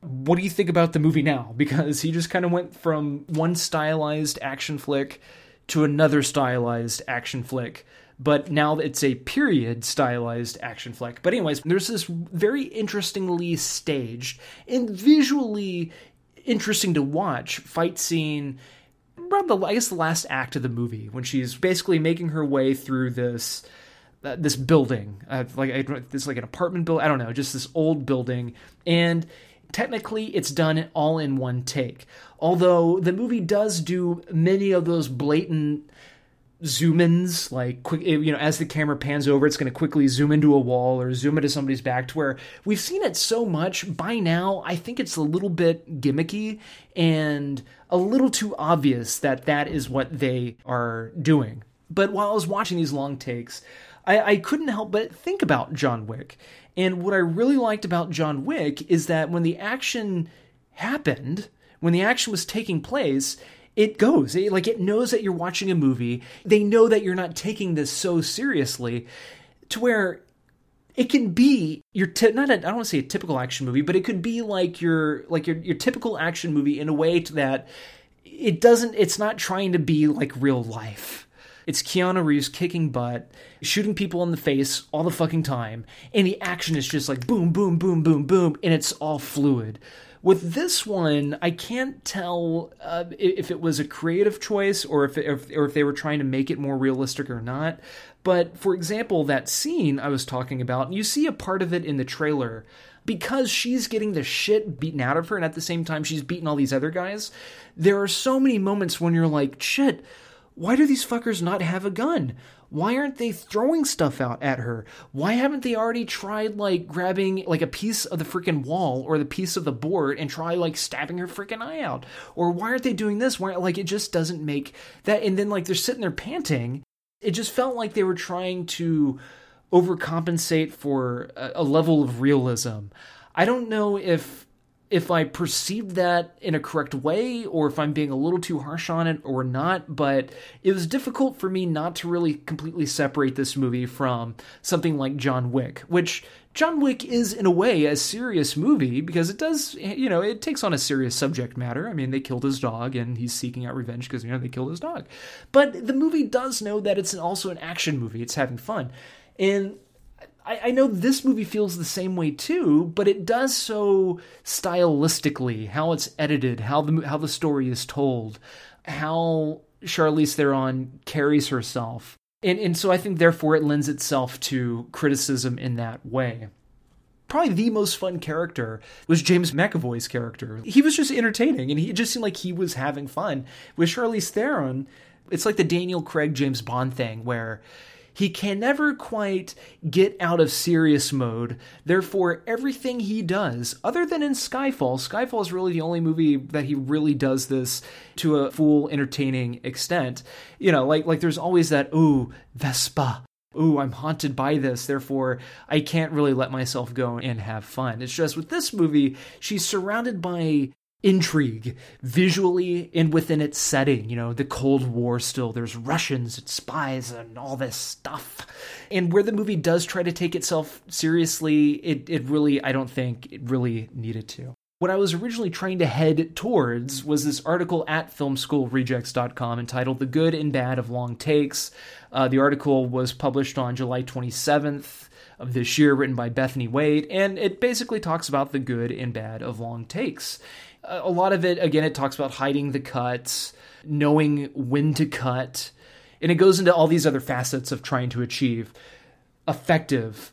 what do you think about the movie now? (laughs) Because he just kind of went from one stylized action flick to another stylized action flick. But now it's a period stylized action flick. But anyways, there's this very interestingly staged and visually interesting to watch fight scene around the I guess the last act of the movie when she's basically making her way through this uh, this building, uh, like this like an apartment building. I don't know, just this old building, and technically it's done all in one take. Although the movie does do many of those blatant zoom ins, like quick, you know, as the camera pans over, it's going to quickly zoom into a wall or zoom into somebody's back to where we've seen it so much by now. I think it's a little bit gimmicky and a little too obvious that that is what they are doing. But while I was watching these long takes, I, I couldn't help but think about John Wick. And what I really liked about John Wick is that when the action happened, when the action was taking place, it goes it, like it knows that you're watching a movie they know that you're not taking this so seriously to where it can be your t- not a, I don't want to say a typical action movie, but it could be like your like your your typical action movie in a way that it doesn't it's not trying to be like real life. It's Keanu Reeves kicking butt, shooting people in the face all the fucking time, and the action is just like boom, boom, boom, boom, boom, and it's all fluid. With this one, I can't tell uh, if it was a creative choice or if, if or if they were trying to make it more realistic or not. But for example, that scene I was talking about, you see a part of it in the trailer because she's getting the shit beaten out of her, and at the same time she's beating all these other guys. There are so many moments when you're like, shit. Why do these fuckers not have a gun? Why aren't they throwing stuff out at her? Why haven't they already tried like grabbing like a piece of the freaking wall or the piece of the board and try like stabbing her freaking eye out? Or why aren't they doing this? Why like it just doesn't make that and then like they're sitting there panting. It just felt like they were trying to overcompensate for a, a level of realism. I don't know if if I perceived that in a correct way or if I'm being a little too harsh on it or not, but it was difficult for me not to really completely separate this movie from something like John Wick, which John Wick is in a way a serious movie because it does, you know, it takes on a serious subject matter. I mean, they killed his dog and he's seeking out revenge because, you know, they killed his dog. But the movie does know that it's also an action movie, it's having fun. And I, I know this movie feels the same way too, but it does so stylistically, how it's edited, how the how the story is told, how Charlize Theron carries herself. And and so I think therefore it lends itself to criticism in that way. Probably the most fun character was James McAvoy's character. He was just entertaining and he just seemed like he was having fun. With Charlize Theron, it's like the Daniel Craig James Bond thing where he can never quite get out of serious mode. Therefore, everything he does, other than in Skyfall, Skyfall is really the only movie that he really does this to a full entertaining extent. You know, like like there's always that ooh Vesper. Ooh, I'm haunted by this, therefore I can't really let myself go and have fun. It's just with this movie, she's surrounded by intrigue visually and within its setting. You know, the Cold War still, there's Russians and spies and all this stuff. And where the movie does try to take itself seriously, it, it really, I don't think it really needed to. What I was originally trying to head towards was this article at filmschoolrejects.com entitled The Good and Bad of Long Takes. Uh, the article was published on July 27th of this year, written by Bethany Wade, and it basically talks about the good and bad of long takes a lot of it again it talks about hiding the cuts knowing when to cut and it goes into all these other facets of trying to achieve effective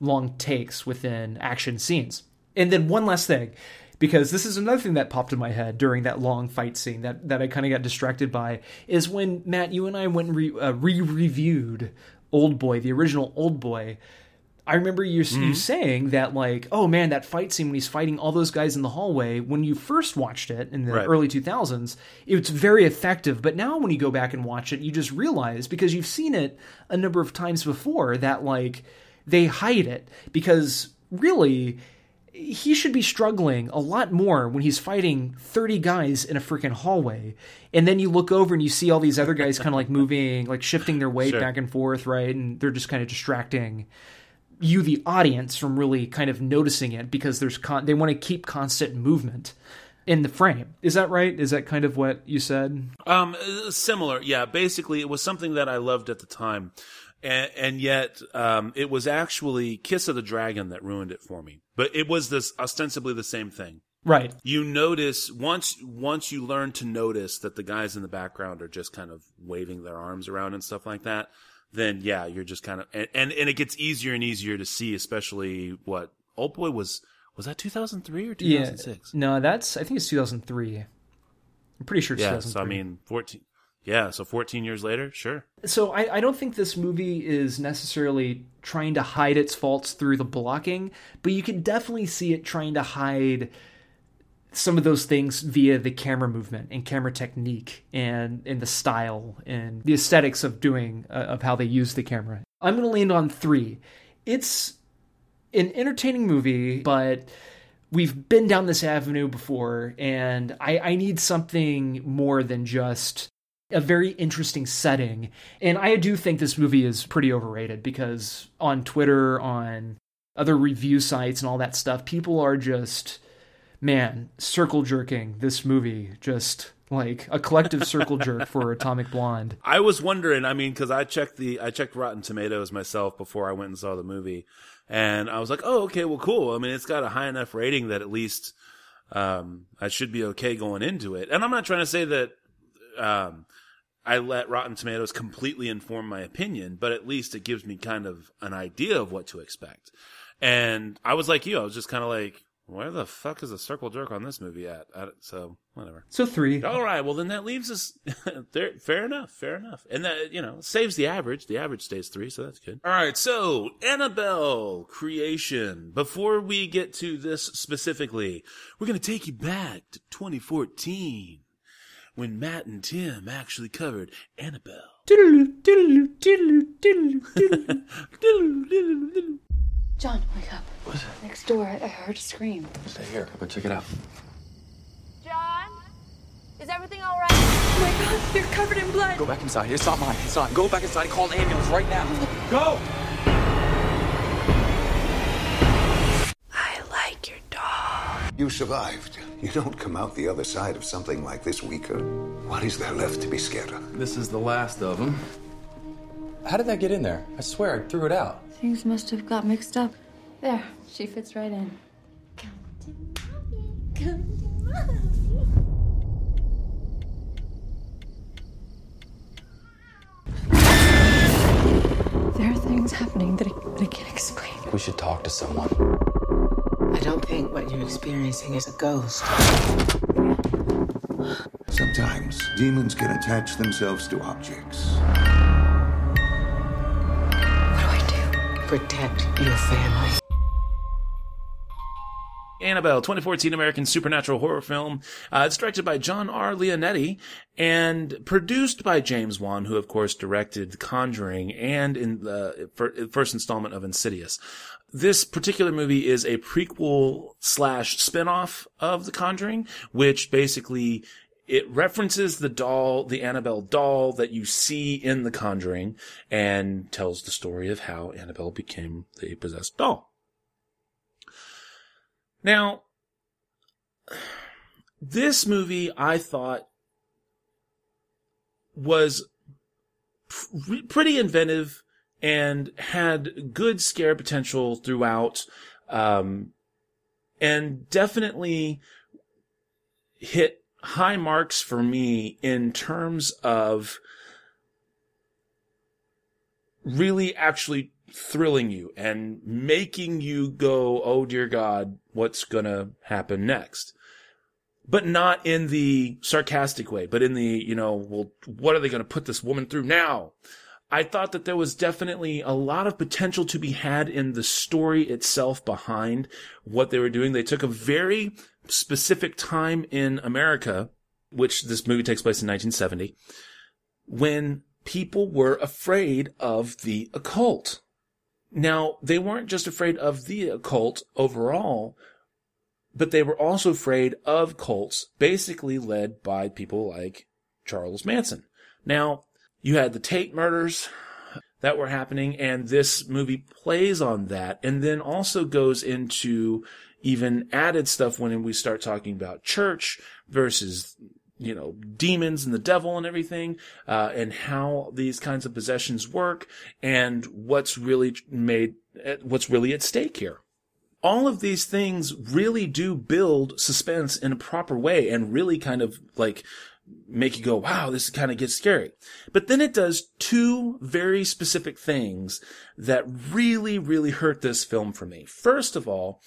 long takes within action scenes and then one last thing because this is another thing that popped in my head during that long fight scene that, that I kind of got distracted by is when Matt, you and I went and re uh, reviewed Old Boy, the original Old Boy. I remember you, mm-hmm. you saying that, like, oh man, that fight scene when he's fighting all those guys in the hallway, when you first watched it in the right. early 2000s, it's very effective. But now when you go back and watch it, you just realize, because you've seen it a number of times before, that, like, they hide it. Because really, he should be struggling a lot more when he's fighting 30 guys in a freaking hallway. And then you look over and you see all these other guys kind of like moving, like shifting their weight sure. back and forth, right? And they're just kind of distracting you the audience from really kind of noticing it because there's con- they want to keep constant movement in the frame. Is that right? Is that kind of what you said? Um, similar, yeah. Basically, it was something that I loved at the time, and, and yet um, it was actually Kiss of the Dragon that ruined it for me. But it was this ostensibly the same thing. Right. You notice once once you learn to notice that the guys in the background are just kind of waving their arms around and stuff like that then yeah, you're just kind of and, and, and it gets easier and easier to see, especially what Old Boy was was that 2003 or 2006? Yeah, no, that's I think it's 2003. I'm pretty sure it's yeah, 2003. so I mean 14 Yeah, so 14 years later, sure. So I, I don't think this movie is necessarily trying to hide its faults through the blocking, but you can definitely see it trying to hide some of those things via the camera movement and camera technique and and the style and the aesthetics of doing uh, of how they use the camera. I'm going to land on 3. It's an entertaining movie, but we've been down this avenue before and I, I need something more than just a very interesting setting. And I do think this movie is pretty overrated because on Twitter, on other review sites and all that stuff, people are just man, circle jerking this movie just like a collective circle jerk for (laughs) Atomic Blonde. I was wondering, I mean, because I checked the I checked Rotten Tomatoes myself before I went and saw the movie, and I was like, oh, okay, well, cool. I mean, it's got a high enough rating that at least um, I should be okay going into it. And I'm not trying to say that um, I let Rotten Tomatoes completely inform my opinion, but at least it gives me kind of an idea of what to expect. And I was like you, I was just kind of like, where the fuck is a circle jerk on this movie at? I, so whatever. So three. All right. Well, then that leaves us (laughs) there. Fair enough. Fair enough. And that you know saves the average. The average stays three, so that's good. All right. So Annabelle creation. Before we get to this specifically, we're gonna take you back to 2014 when Matt and Tim actually covered Annabelle. John, wake up. What's it? Next door, I I heard a scream. Stay here. I'll go check it out. John? Is everything all right? Oh my god, you're covered in blood. Go back inside. It's not mine. It's not. Go back inside and call an ambulance right now. Go! I like your dog. You survived. You don't come out the other side of something like this weaker. What is there left to be scared of? This is the last of them. How did that get in there? I swear I threw it out. Things must have got mixed up. There, she fits right in. There are things happening that I, that I can't explain. We should talk to someone. I don't think what you're experiencing is a ghost. Sometimes demons can attach themselves to objects. Protect your family. Annabelle, 2014 American supernatural horror film. Uh, it's directed by John R. Leonetti and produced by James Wan, who of course directed Conjuring and in the first installment of Insidious. This particular movie is a prequel slash spin-off of The Conjuring, which basically it references the doll, the Annabelle doll that you see in The Conjuring and tells the story of how Annabelle became the possessed doll. Now, this movie I thought was pr- pretty inventive and had good scare potential throughout, um, and definitely hit high marks for me in terms of really actually thrilling you and making you go, oh dear God, what's gonna happen next? But not in the sarcastic way, but in the, you know, well, what are they gonna put this woman through now? I thought that there was definitely a lot of potential to be had in the story itself behind what they were doing. They took a very specific time in America, which this movie takes place in 1970, when people were afraid of the occult. Now, they weren't just afraid of the occult overall, but they were also afraid of cults, basically led by people like Charles Manson. Now, you had the Tate murders that were happening, and this movie plays on that, and then also goes into even added stuff when we start talking about church versus you know demons and the devil and everything uh, and how these kinds of possessions work and what's really made what's really at stake here. All of these things really do build suspense in a proper way and really kind of like make you go wow this kind of gets scary. But then it does two very specific things that really really hurt this film for me. First of all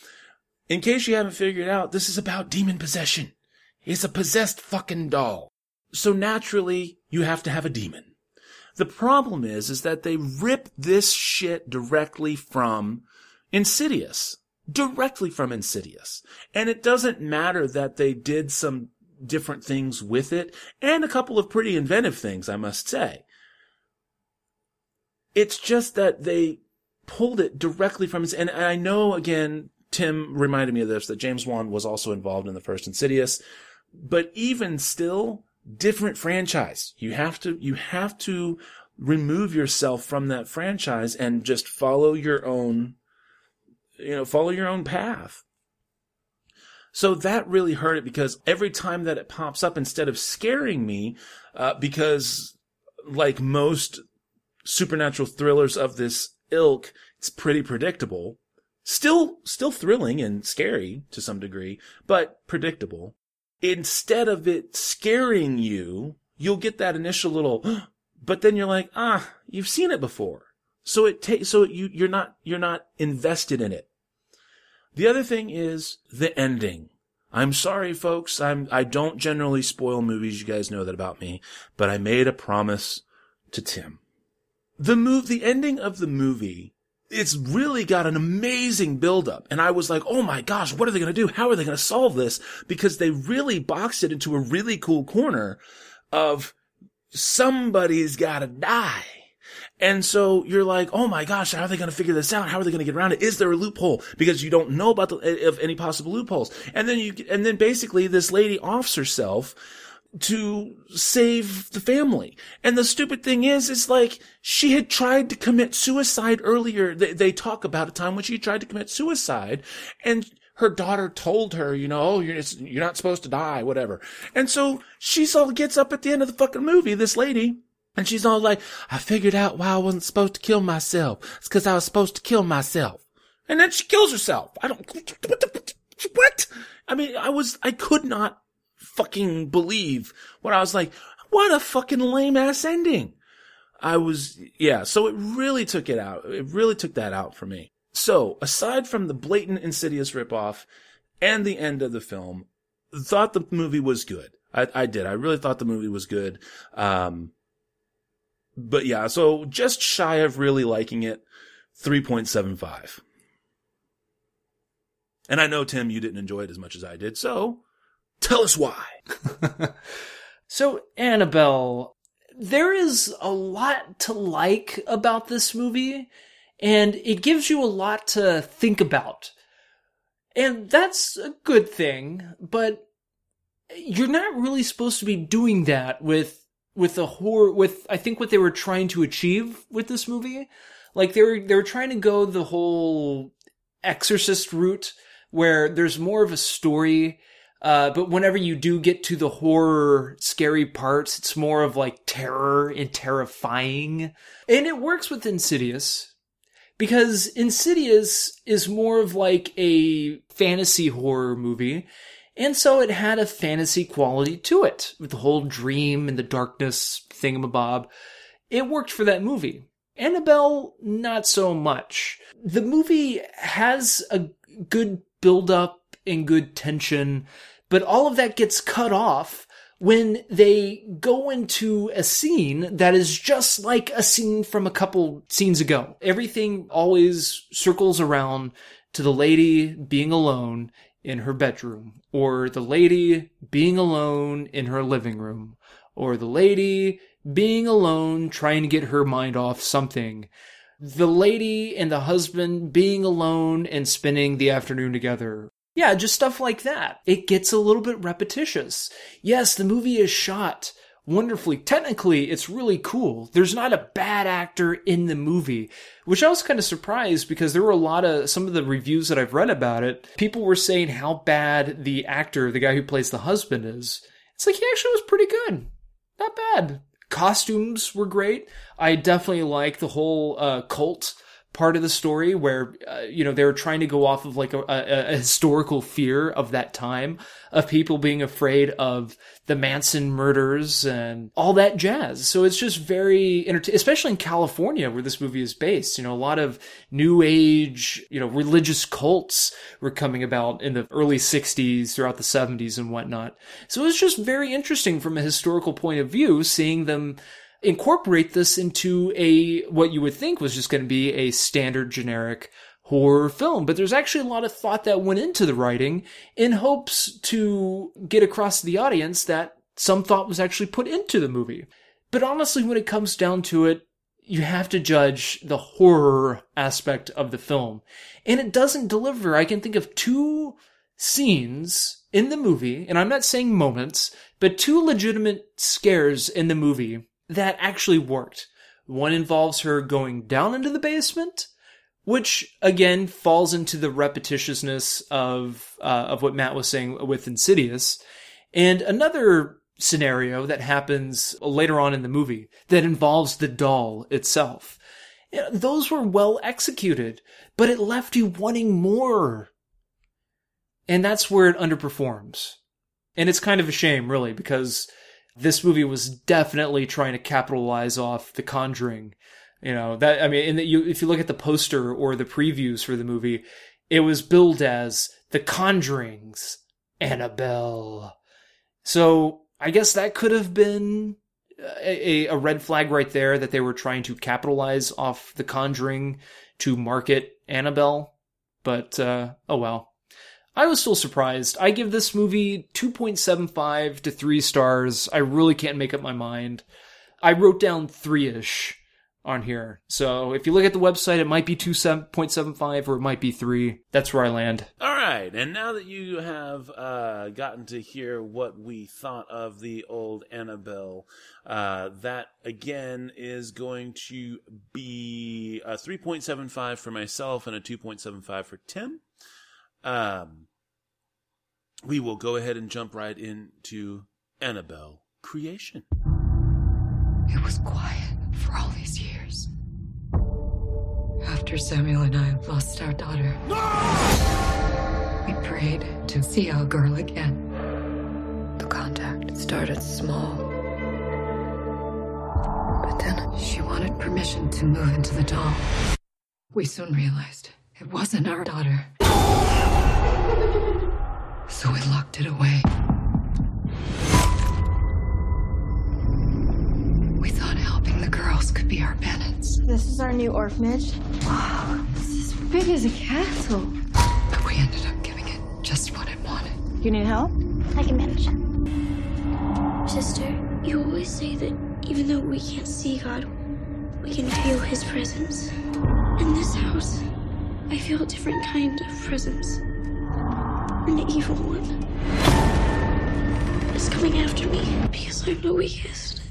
in case you haven't figured out this is about demon possession it's a possessed fucking doll. So naturally, you have to have a demon. The problem is, is that they rip this shit directly from Insidious. Directly from Insidious. And it doesn't matter that they did some different things with it, and a couple of pretty inventive things, I must say. It's just that they pulled it directly from, and I know again, Tim reminded me of this, that James Wan was also involved in the first Insidious, but even still, different franchise. You have to, you have to remove yourself from that franchise and just follow your own, you know, follow your own path. So that really hurt it because every time that it pops up, instead of scaring me, uh, because like most supernatural thrillers of this ilk, it's pretty predictable. Still, still thrilling and scary to some degree, but predictable. Instead of it scaring you, you'll get that initial little, (gasps) but then you're like, ah, you've seen it before. So it takes, so you, you're not, you're not invested in it. The other thing is the ending. I'm sorry, folks. I'm, I don't generally spoil movies. You guys know that about me, but I made a promise to Tim. The move, the ending of the movie, it's really got an amazing buildup. And I was like, oh my gosh, what are they going to do? How are they going to solve this? Because they really boxed it into a really cool corner of somebody's got to die. And so you're like, oh my gosh, how are they going to figure this out? How are they going to get around it? Is there a loophole? Because you don't know about the, of any possible loopholes. And then you, and then basically this lady offs herself to save the family. And the stupid thing is, is like, she had tried to commit suicide earlier. They, they talk about a time when she tried to commit suicide and her daughter told her, you know, oh, you're, you're not supposed to die, whatever. And so she's all gets up at the end of the fucking movie, this lady, and she's all like, I figured out why I wasn't supposed to kill myself. It's because I was supposed to kill myself. And then she kills herself. I don't, what the, what? I mean, I was, I could not fucking believe what I was like, what a fucking lame ass ending. I was, yeah, so it really took it out. It really took that out for me. So, aside from the blatant Insidious ripoff and the end of the film, thought the movie was good. I, I did. I really thought the movie was good. Um, but yeah, so just shy of really liking it, 3.75. And I know, Tim, you didn't enjoy it as much as I did, so tell us why. (laughs) so, Annabelle, there is a lot to like about this movie and it gives you a lot to think about. And that's a good thing, but you're not really supposed to be doing that with with the horror with I think what they were trying to achieve with this movie. Like they were they were trying to go the whole exorcist route where there's more of a story uh, but whenever you do get to the horror, scary parts, it's more of like terror and terrifying. And it works with Insidious because Insidious is more of like a fantasy horror movie. And so it had a fantasy quality to it with the whole dream and the darkness thingamabob. It worked for that movie. Annabelle, not so much. The movie has a good build up and good tension, but all of that gets cut off when they go into a scene that is just like a scene from a couple scenes ago. Everything always circles around to the lady being alone in her bedroom, or the lady being alone in her living room, or the lady being alone trying to get her mind off something. The lady and the husband being alone and spending the afternoon together, yeah, just stuff like that. It gets a little bit repetitious. Yes, the movie is shot wonderfully. Technically, it's really cool. There's not a bad actor in the movie, which I was kind of surprised because there were a lot of some of the reviews that I've read about it. People were saying how bad the actor, the guy who plays the husband, is. It's like he actually was pretty good. Not bad. Costumes were great. I definitely like the whole uh, cult part of the story where uh, you know they were trying to go off of like a, a, a historical fear of that time of people being afraid of the Manson murders and all that jazz. So it's just very enter- especially in California where this movie is based. You know, a lot of new age, you know, religious cults were coming about in the early 60s throughout the 70s and whatnot. So it's just very interesting from a historical point of view seeing them incorporate this into a what you would think was just going to be a standard generic horror film. But there's actually a lot of thought that went into the writing in hopes to get across to the audience that some thought was actually put into the movie. But honestly, when it comes down to it, you have to judge the horror aspect of the film. And it doesn't deliver. I can think of two scenes in the movie, and I'm not saying moments, but two legitimate scares in the movie that actually worked. One involves her going down into the basement, which again falls into the repetitiousness of uh, of what Matt was saying with Insidious, and another scenario that happens later on in the movie that involves the doll itself. You know, those were well executed, but it left you wanting more. And that's where it underperforms. And it's kind of a shame, really, because this movie was definitely trying to capitalize off The Conjuring. You know that I mean, you, if you look at the poster or the previews for the movie, it was billed as The Conjuring's Annabelle. So I guess that could have been a, a red flag right there that they were trying to capitalize off The Conjuring to market Annabelle. But uh, oh well. I was still surprised. I give this movie 2.75 to 3 stars. I really can't make up my mind. I wrote down 3ish on here. So if you look at the website, it might be 2.75 or it might be 3. That's where I land. All right, and now that you have uh, gotten to hear what we thought of the old Annabelle, uh, that again is going to be a 3.75 for myself and a 2.75 for Tim. Um, we will go ahead and jump right into Annabelle creation. It was quiet for all these years. After Samuel and I lost our daughter, we prayed to see our girl again. The contact started small. But then she wanted permission to move into the doll. We soon realized it wasn't our daughter. So we locked it away. We thought helping the girls could be our penance. This is our new orphanage. Wow, this is as big as a castle. But we ended up giving it just what it wanted. You need help? I can manage. Sister, you always say that even though we can't see God, we can feel His presence. In this house, I feel a different kind of presence. An evil one. It's coming after me because I'm the weakest.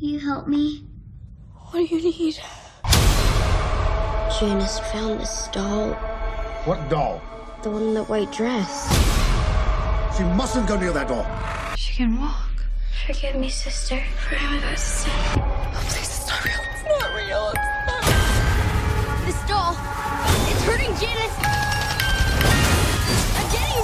You help me? What do you need? Janice found this doll. What doll? The one in the white dress. She mustn't go near that doll. She can walk. Forgive me, sister, for how I got to say. Oh, please, it's not real. It's not real. It's not. This doll, it's hurting Janice.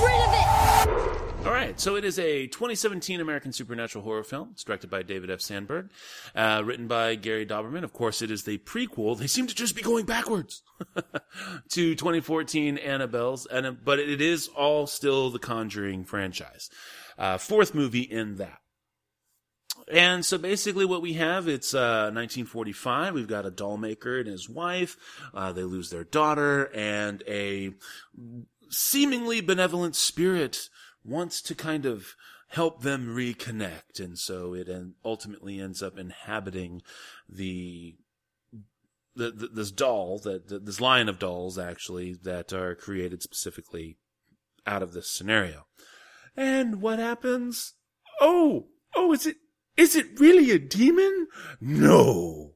Rid of it. All right, so it is a 2017 American supernatural horror film. It's directed by David F. Sandberg, uh, written by Gary Dauberman. Of course, it is the prequel. They seem to just be going backwards (laughs) to 2014 Annabelle's, and but it is all still the Conjuring franchise. Uh, fourth movie in that. And so basically what we have, it's uh, 1945. We've got a doll maker and his wife. Uh, they lose their daughter and a seemingly benevolent spirit wants to kind of help them reconnect. And so it ultimately ends up inhabiting the, the, the this doll that, this line of dolls actually that are created specifically out of this scenario. And what happens? Oh, oh, is it, is it really a demon? No.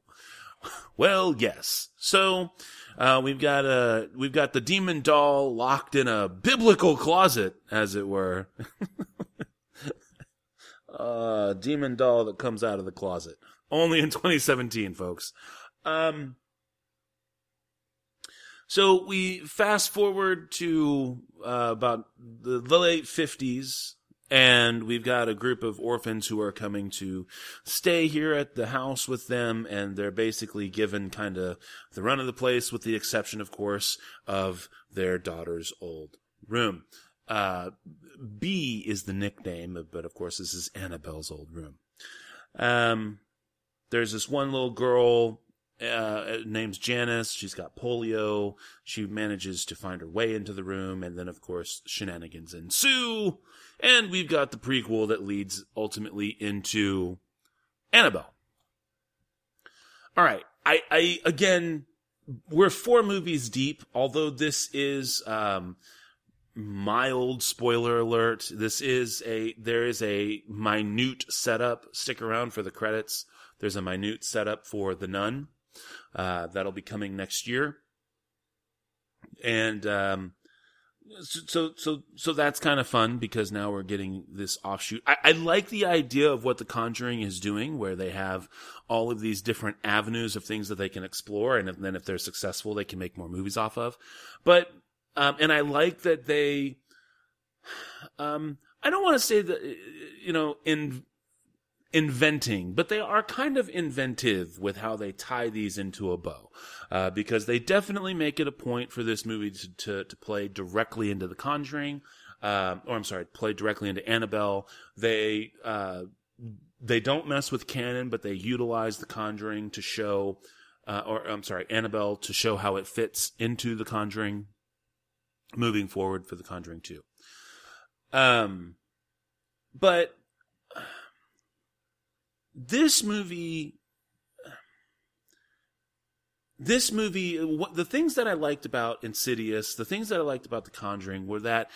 (laughs) Well, yes. So, uh, we've got a, we've got the demon doll locked in a biblical closet, as it were. (laughs) uh, demon doll that comes out of the closet. Only in 2017, folks. Um, So we fast forward to uh, about the, the late 50s, and we've got a group of orphans who are coming to stay here at the house with them, and they're basically given kind of the run of the place, with the exception, of course, of their daughter's old room. Uh, Bee is the nickname, but of course, this is Annabelle's old room. Um, there's this one little girl uh, name's Janice. She's got polio. She manages to find her way into the room, and then, of course, shenanigans ensue. And we've got the prequel that leads ultimately into Annabelle. All right. I, I, again, we're four movies deep, although this is, um, mild spoiler alert. This is a, there is a minute setup. Stick around for the credits. There's a minute setup for The Nun. Uh, that'll be coming next year. And, um, so so so that's kind of fun because now we're getting this offshoot. I, I, like the idea of what the Conjuring is doing, where they have all of these different avenues of things that they can explore, and then if they're successful, they can make more movies off of. But um, and I like that they. Um, I don't want to say that you know in inventing, but they are kind of inventive with how they tie these into a bow. Uh, because they definitely make it a point for this movie to, to, to play directly into The Conjuring, um, or I'm sorry, play directly into Annabelle. They, uh, they don't mess with canon, but they utilize The Conjuring to show, uh, or I'm sorry, Annabelle to show how it fits into The Conjuring moving forward for The Conjuring 2. Um, but this movie this movie what, the things that i liked about insidious the things that i liked about the conjuring were that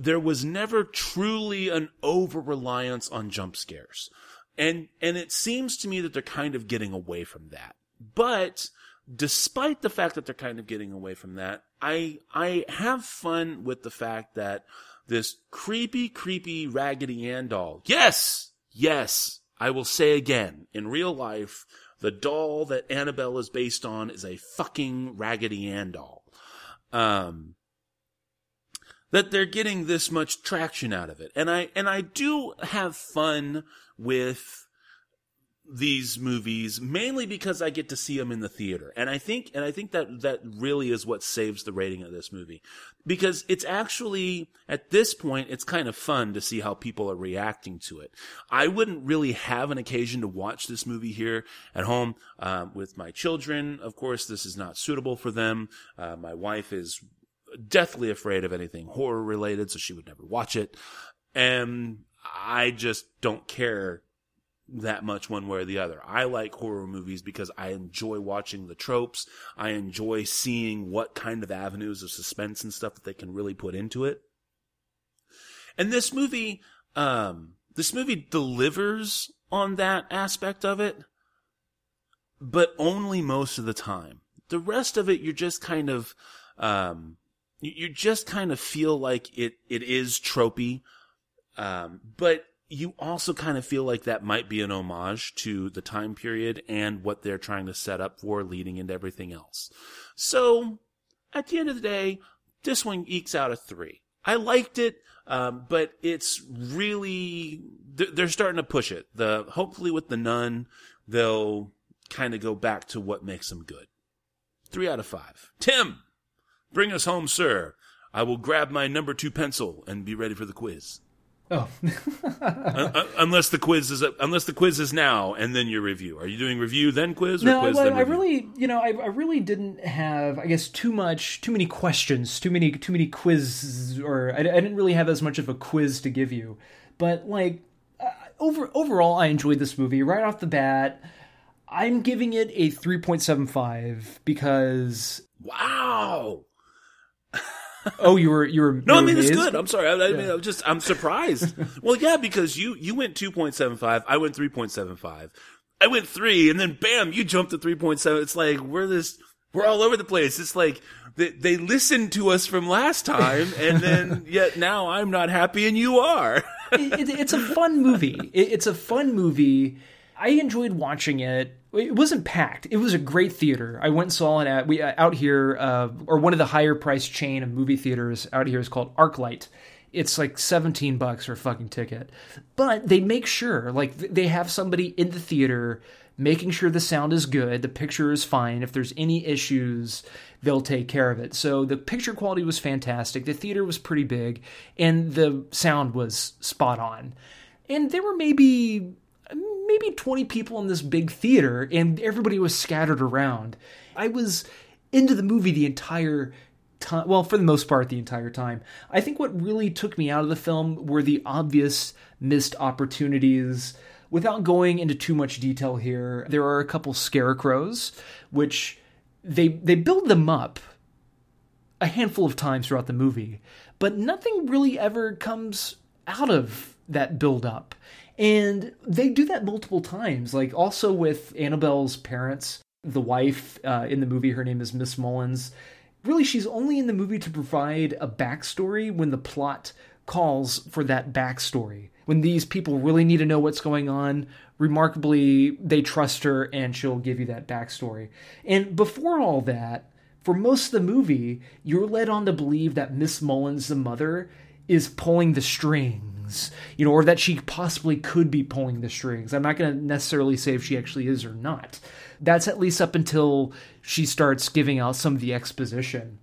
there was never truly an over reliance on jump scares. And and it seems to me that they're kind of getting away from that. But despite the fact that they're kind of getting away from that i i have fun with the fact that this creepy creepy raggedy ann doll yes yes I will say again, in real life, the doll that Annabelle is based on is a fucking Raggedy Ann doll. Um, that they're getting this much traction out of it. And I, and I do have fun with these movies mainly because I get to see them in the theater. And I think, and I think that that really is what saves the rating of this movie because it's actually, at this point, it's kind of fun to see how people are reacting to it. I wouldn't really have an occasion to watch this movie here at home, uh, with my children. Of course, this is not suitable for them. Uh, my wife is deathly afraid of anything horror related, so she would never watch it. And I just don't care that much one way or the other. I like horror movies because I enjoy watching the tropes. I enjoy seeing what kind of avenues of suspense and stuff that they can really put into it. And this movie, um, this movie delivers on that aspect of it, but only most of the time. The rest of it, you're just kind of, um, you just kind of feel like it, it is tropey. Um, but you also kind of feel like that might be an homage to the time period and what they're trying to set up for leading into everything else. So, at the end of the day, this one ekes out a three. I liked it, um, but it's really they're starting to push it. The hopefully with the nun, they'll kind of go back to what makes them good. Three out of five. Tim, bring us home, sir. I will grab my number two pencil and be ready for the quiz. Oh, unless the quiz is unless the quiz is now and then your review. Are you doing review then quiz? Or no, quiz, I, then I really, you know, I, I, really didn't have, I guess, too much, too many questions, too many, too many quizzes, or I, I didn't really have as much of a quiz to give you. But like, uh, over overall, I enjoyed this movie right off the bat. I'm giving it a 3.75 because wow (laughs) oh, you were you were no. You I mean it's good. I'm sorry. I, I mean, I'm just I'm surprised. (laughs) well, yeah, because you you went two point seven five. I went three point seven five. I went three, and then bam, you jumped to three point seven. It's like we're this. We're all over the place. It's like they, they listened to us from last time, (laughs) and then yet now I'm not happy, and you are. it, it, it's a fun movie. It, it's a fun movie. I enjoyed watching it. It wasn't packed. It was a great theater. I went and saw it at we uh, out here, uh, or one of the higher priced chain of movie theaters out here is called ArcLight. It's like seventeen bucks for a fucking ticket, but they make sure like they have somebody in the theater making sure the sound is good, the picture is fine. If there's any issues, they'll take care of it. So the picture quality was fantastic. The theater was pretty big, and the sound was spot on. And there were maybe maybe 20 people in this big theater and everybody was scattered around. I was into the movie the entire time, well, for the most part, the entire time. I think what really took me out of the film were the obvious missed opportunities. Without going into too much detail here, there are a couple scarecrows, which they they build them up a handful of times throughout the movie, but nothing really ever comes out of that build up. And they do that multiple times, like also with Annabelle's parents, the wife uh, in the movie, her name is Miss Mullins. Really, she's only in the movie to provide a backstory when the plot calls for that backstory. When these people really need to know what's going on, remarkably, they trust her and she'll give you that backstory. And before all that, for most of the movie, you're led on to believe that Miss Mullins, the mother, is pulling the strings, you know, or that she possibly could be pulling the strings. I'm not going to necessarily say if she actually is or not. That's at least up until she starts giving out some of the exposition.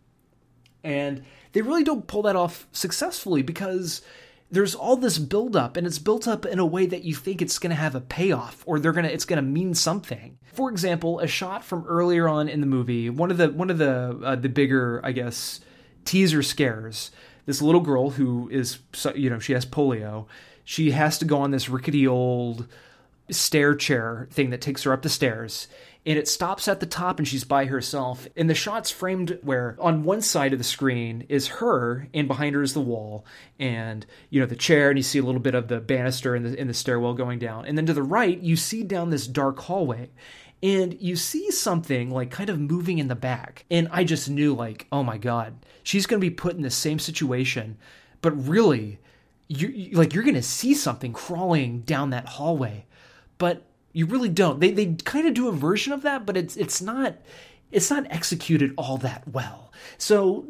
And they really don't pull that off successfully because there's all this buildup and it's built up in a way that you think it's going to have a payoff or they're going to it's going to mean something for example a shot from earlier on in the movie one of the one of the uh, the bigger i guess teaser scares this little girl who is you know she has polio. She has to go on this rickety old stair chair thing that takes her up the stairs and it stops at the top and she's by herself. And the shot's framed where on one side of the screen is her and behind her is the wall and you know the chair and you see a little bit of the banister in the the stairwell going down. And then to the right you see down this dark hallway and you see something like kind of moving in the back. And i just knew like oh my god she's going to be put in the same situation. But really you like you're going to see something crawling down that hallway. But you really don't. They they kind of do a version of that but it's it's not it's not executed all that well. So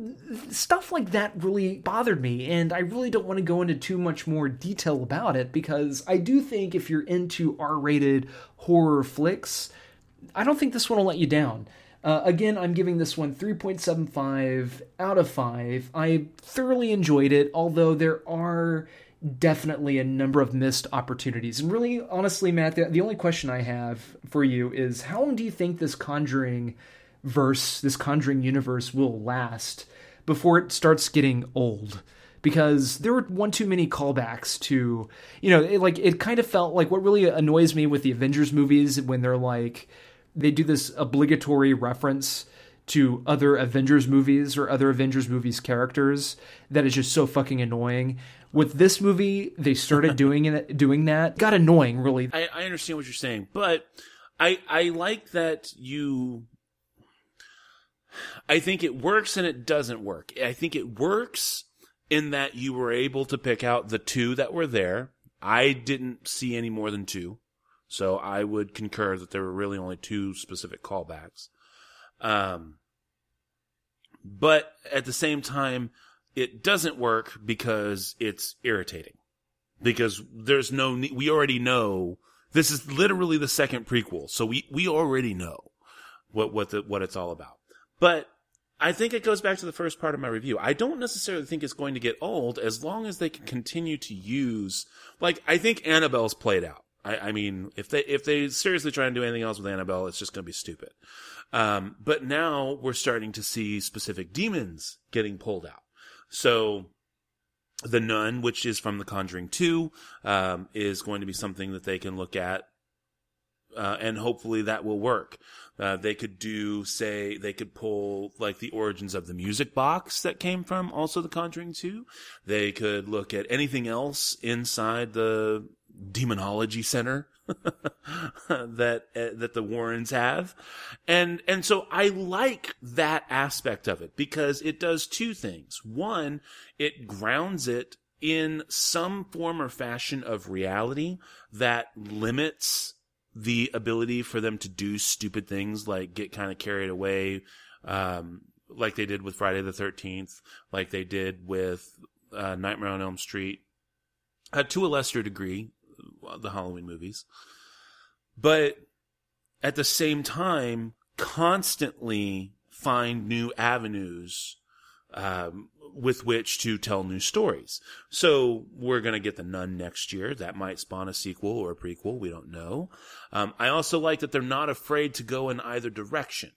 stuff like that really bothered me and i really don't want to go into too much more detail about it because i do think if you're into r-rated horror flicks I don't think this one will let you down. Uh, again, I'm giving this one 3.75 out of 5. I thoroughly enjoyed it, although there are definitely a number of missed opportunities. And really, honestly, Matt, the, the only question I have for you is how long do you think this Conjuring verse, this Conjuring universe will last before it starts getting old? because there were one too many callbacks to you know it, like it kind of felt like what really annoys me with the avengers movies when they're like they do this obligatory reference to other avengers movies or other avengers movies characters that is just so fucking annoying with this movie they started (laughs) doing it doing that got annoying really I, I understand what you're saying but i i like that you I think it works and it doesn't work. I think it works in that you were able to pick out the two that were there. I didn't see any more than two. So I would concur that there were really only two specific callbacks. Um, but at the same time, it doesn't work because it's irritating. Because there's no we already know this is literally the second prequel. So we, we already know what, what the, what it's all about. But I think it goes back to the first part of my review. I don't necessarily think it's going to get old as long as they can continue to use, like, I think Annabelle's played out. I, I mean, if they, if they seriously try and do anything else with Annabelle, it's just going to be stupid. Um, but now we're starting to see specific demons getting pulled out. So, the nun, which is from The Conjuring 2, um, is going to be something that they can look at uh, and hopefully that will work. Uh, they could do, say, they could pull like the origins of the music box that came from also The Conjuring 2. They could look at anything else inside the demonology center (laughs) that uh, that the Warrens have, and and so I like that aspect of it because it does two things. One, it grounds it in some form or fashion of reality that limits the ability for them to do stupid things like get kind of carried away, um, like they did with Friday the 13th, like they did with uh, Nightmare on Elm Street, uh, to a lesser degree, the Halloween movies. But at the same time, constantly find new avenues um, with which to tell new stories. So we're going to get The Nun next year. That might spawn a sequel or a prequel. We don't know. Um, I also like that they're not afraid to go in either direction.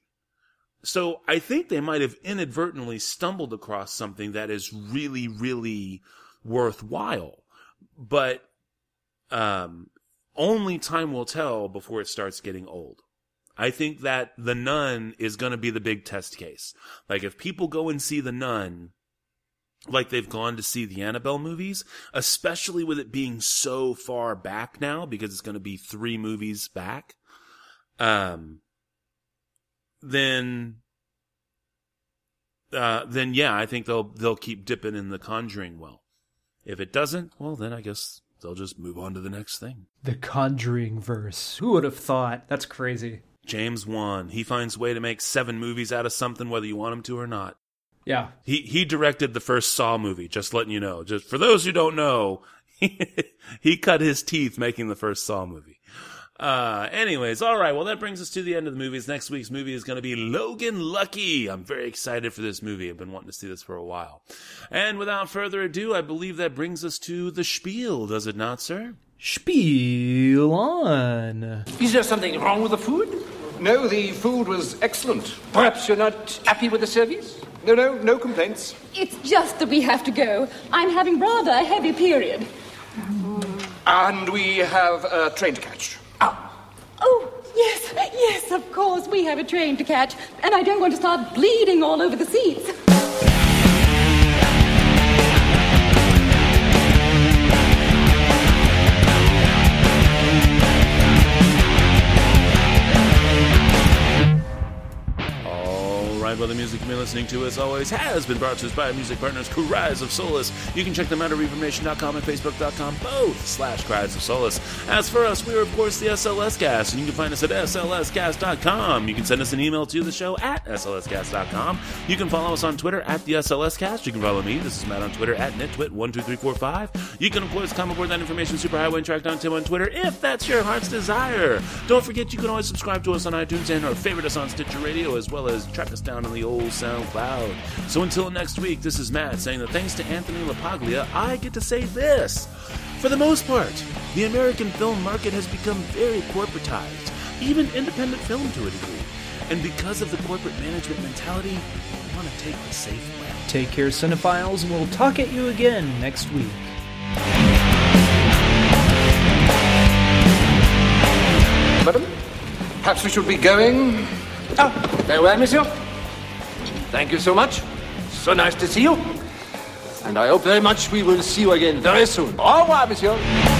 So I think they might have inadvertently stumbled across something that is really, really worthwhile. But um, only time will tell before it starts getting old. I think that The Nun is going to be the big test case. Like if people go and see The Nun, like they've gone to see the Annabelle movies, especially with it being so far back now because it's going to be three movies back. Um, then, uh, then yeah, I think they'll they'll keep dipping in the Conjuring well. If it doesn't, well, then I guess they'll just move on to the next thing. The Conjuring verse. Who would have thought? That's crazy. James Wan, he finds a way to make seven movies out of something, whether you want him to or not. Yeah. He he directed the first Saw movie. Just letting you know. Just for those who don't know, (laughs) he cut his teeth making the first Saw movie. Uh, anyways, all right. Well, that brings us to the end of the movies. Next week's movie is going to be Logan Lucky. I'm very excited for this movie. I've been wanting to see this for a while. And without further ado, I believe that brings us to the spiel, does it not, sir? Spiel on. Is there something wrong with the food? No, the food was excellent. Perhaps you're not happy with the service? No, no, no complaints. It's just that we have to go. I'm having rather a heavy period. And we have a train to catch. Oh, yes, yes, of course, we have a train to catch, and I don't want to start bleeding all over the seats. Right, well, the music you've been listening to, as always, has been brought to us by music partners Cries of Solace. You can check them out at ReverbNation.com and Facebook.com, both slash Cries of Solace. As for us, we are, of course, the SLS Cast, and you can find us at SLScast.com. You can send us an email to the show at SLScast.com. You can follow us on Twitter at the SLS Cast. You can follow me, this is Matt on Twitter at NitTwit12345. You can, of course, come aboard that information superhighway and track down Tim on Twitter if that's your heart's desire. Don't forget, you can always subscribe to us on iTunes and or favorite us on Stitcher Radio, as well as track us down on the old SoundCloud. So until next week, this is Matt saying that thanks to Anthony LaPaglia, I get to say this. For the most part, the American film market has become very corporatized, even independent film to a degree. And because of the corporate management mentality, we want to take the safe way. Take care, cinephiles, we'll talk at you again next week. Madam, perhaps we should be going. Ah, very well, monsieur. Thank you so much. So nice to see you. And I hope very much we will see you again very soon. Au revoir, monsieur.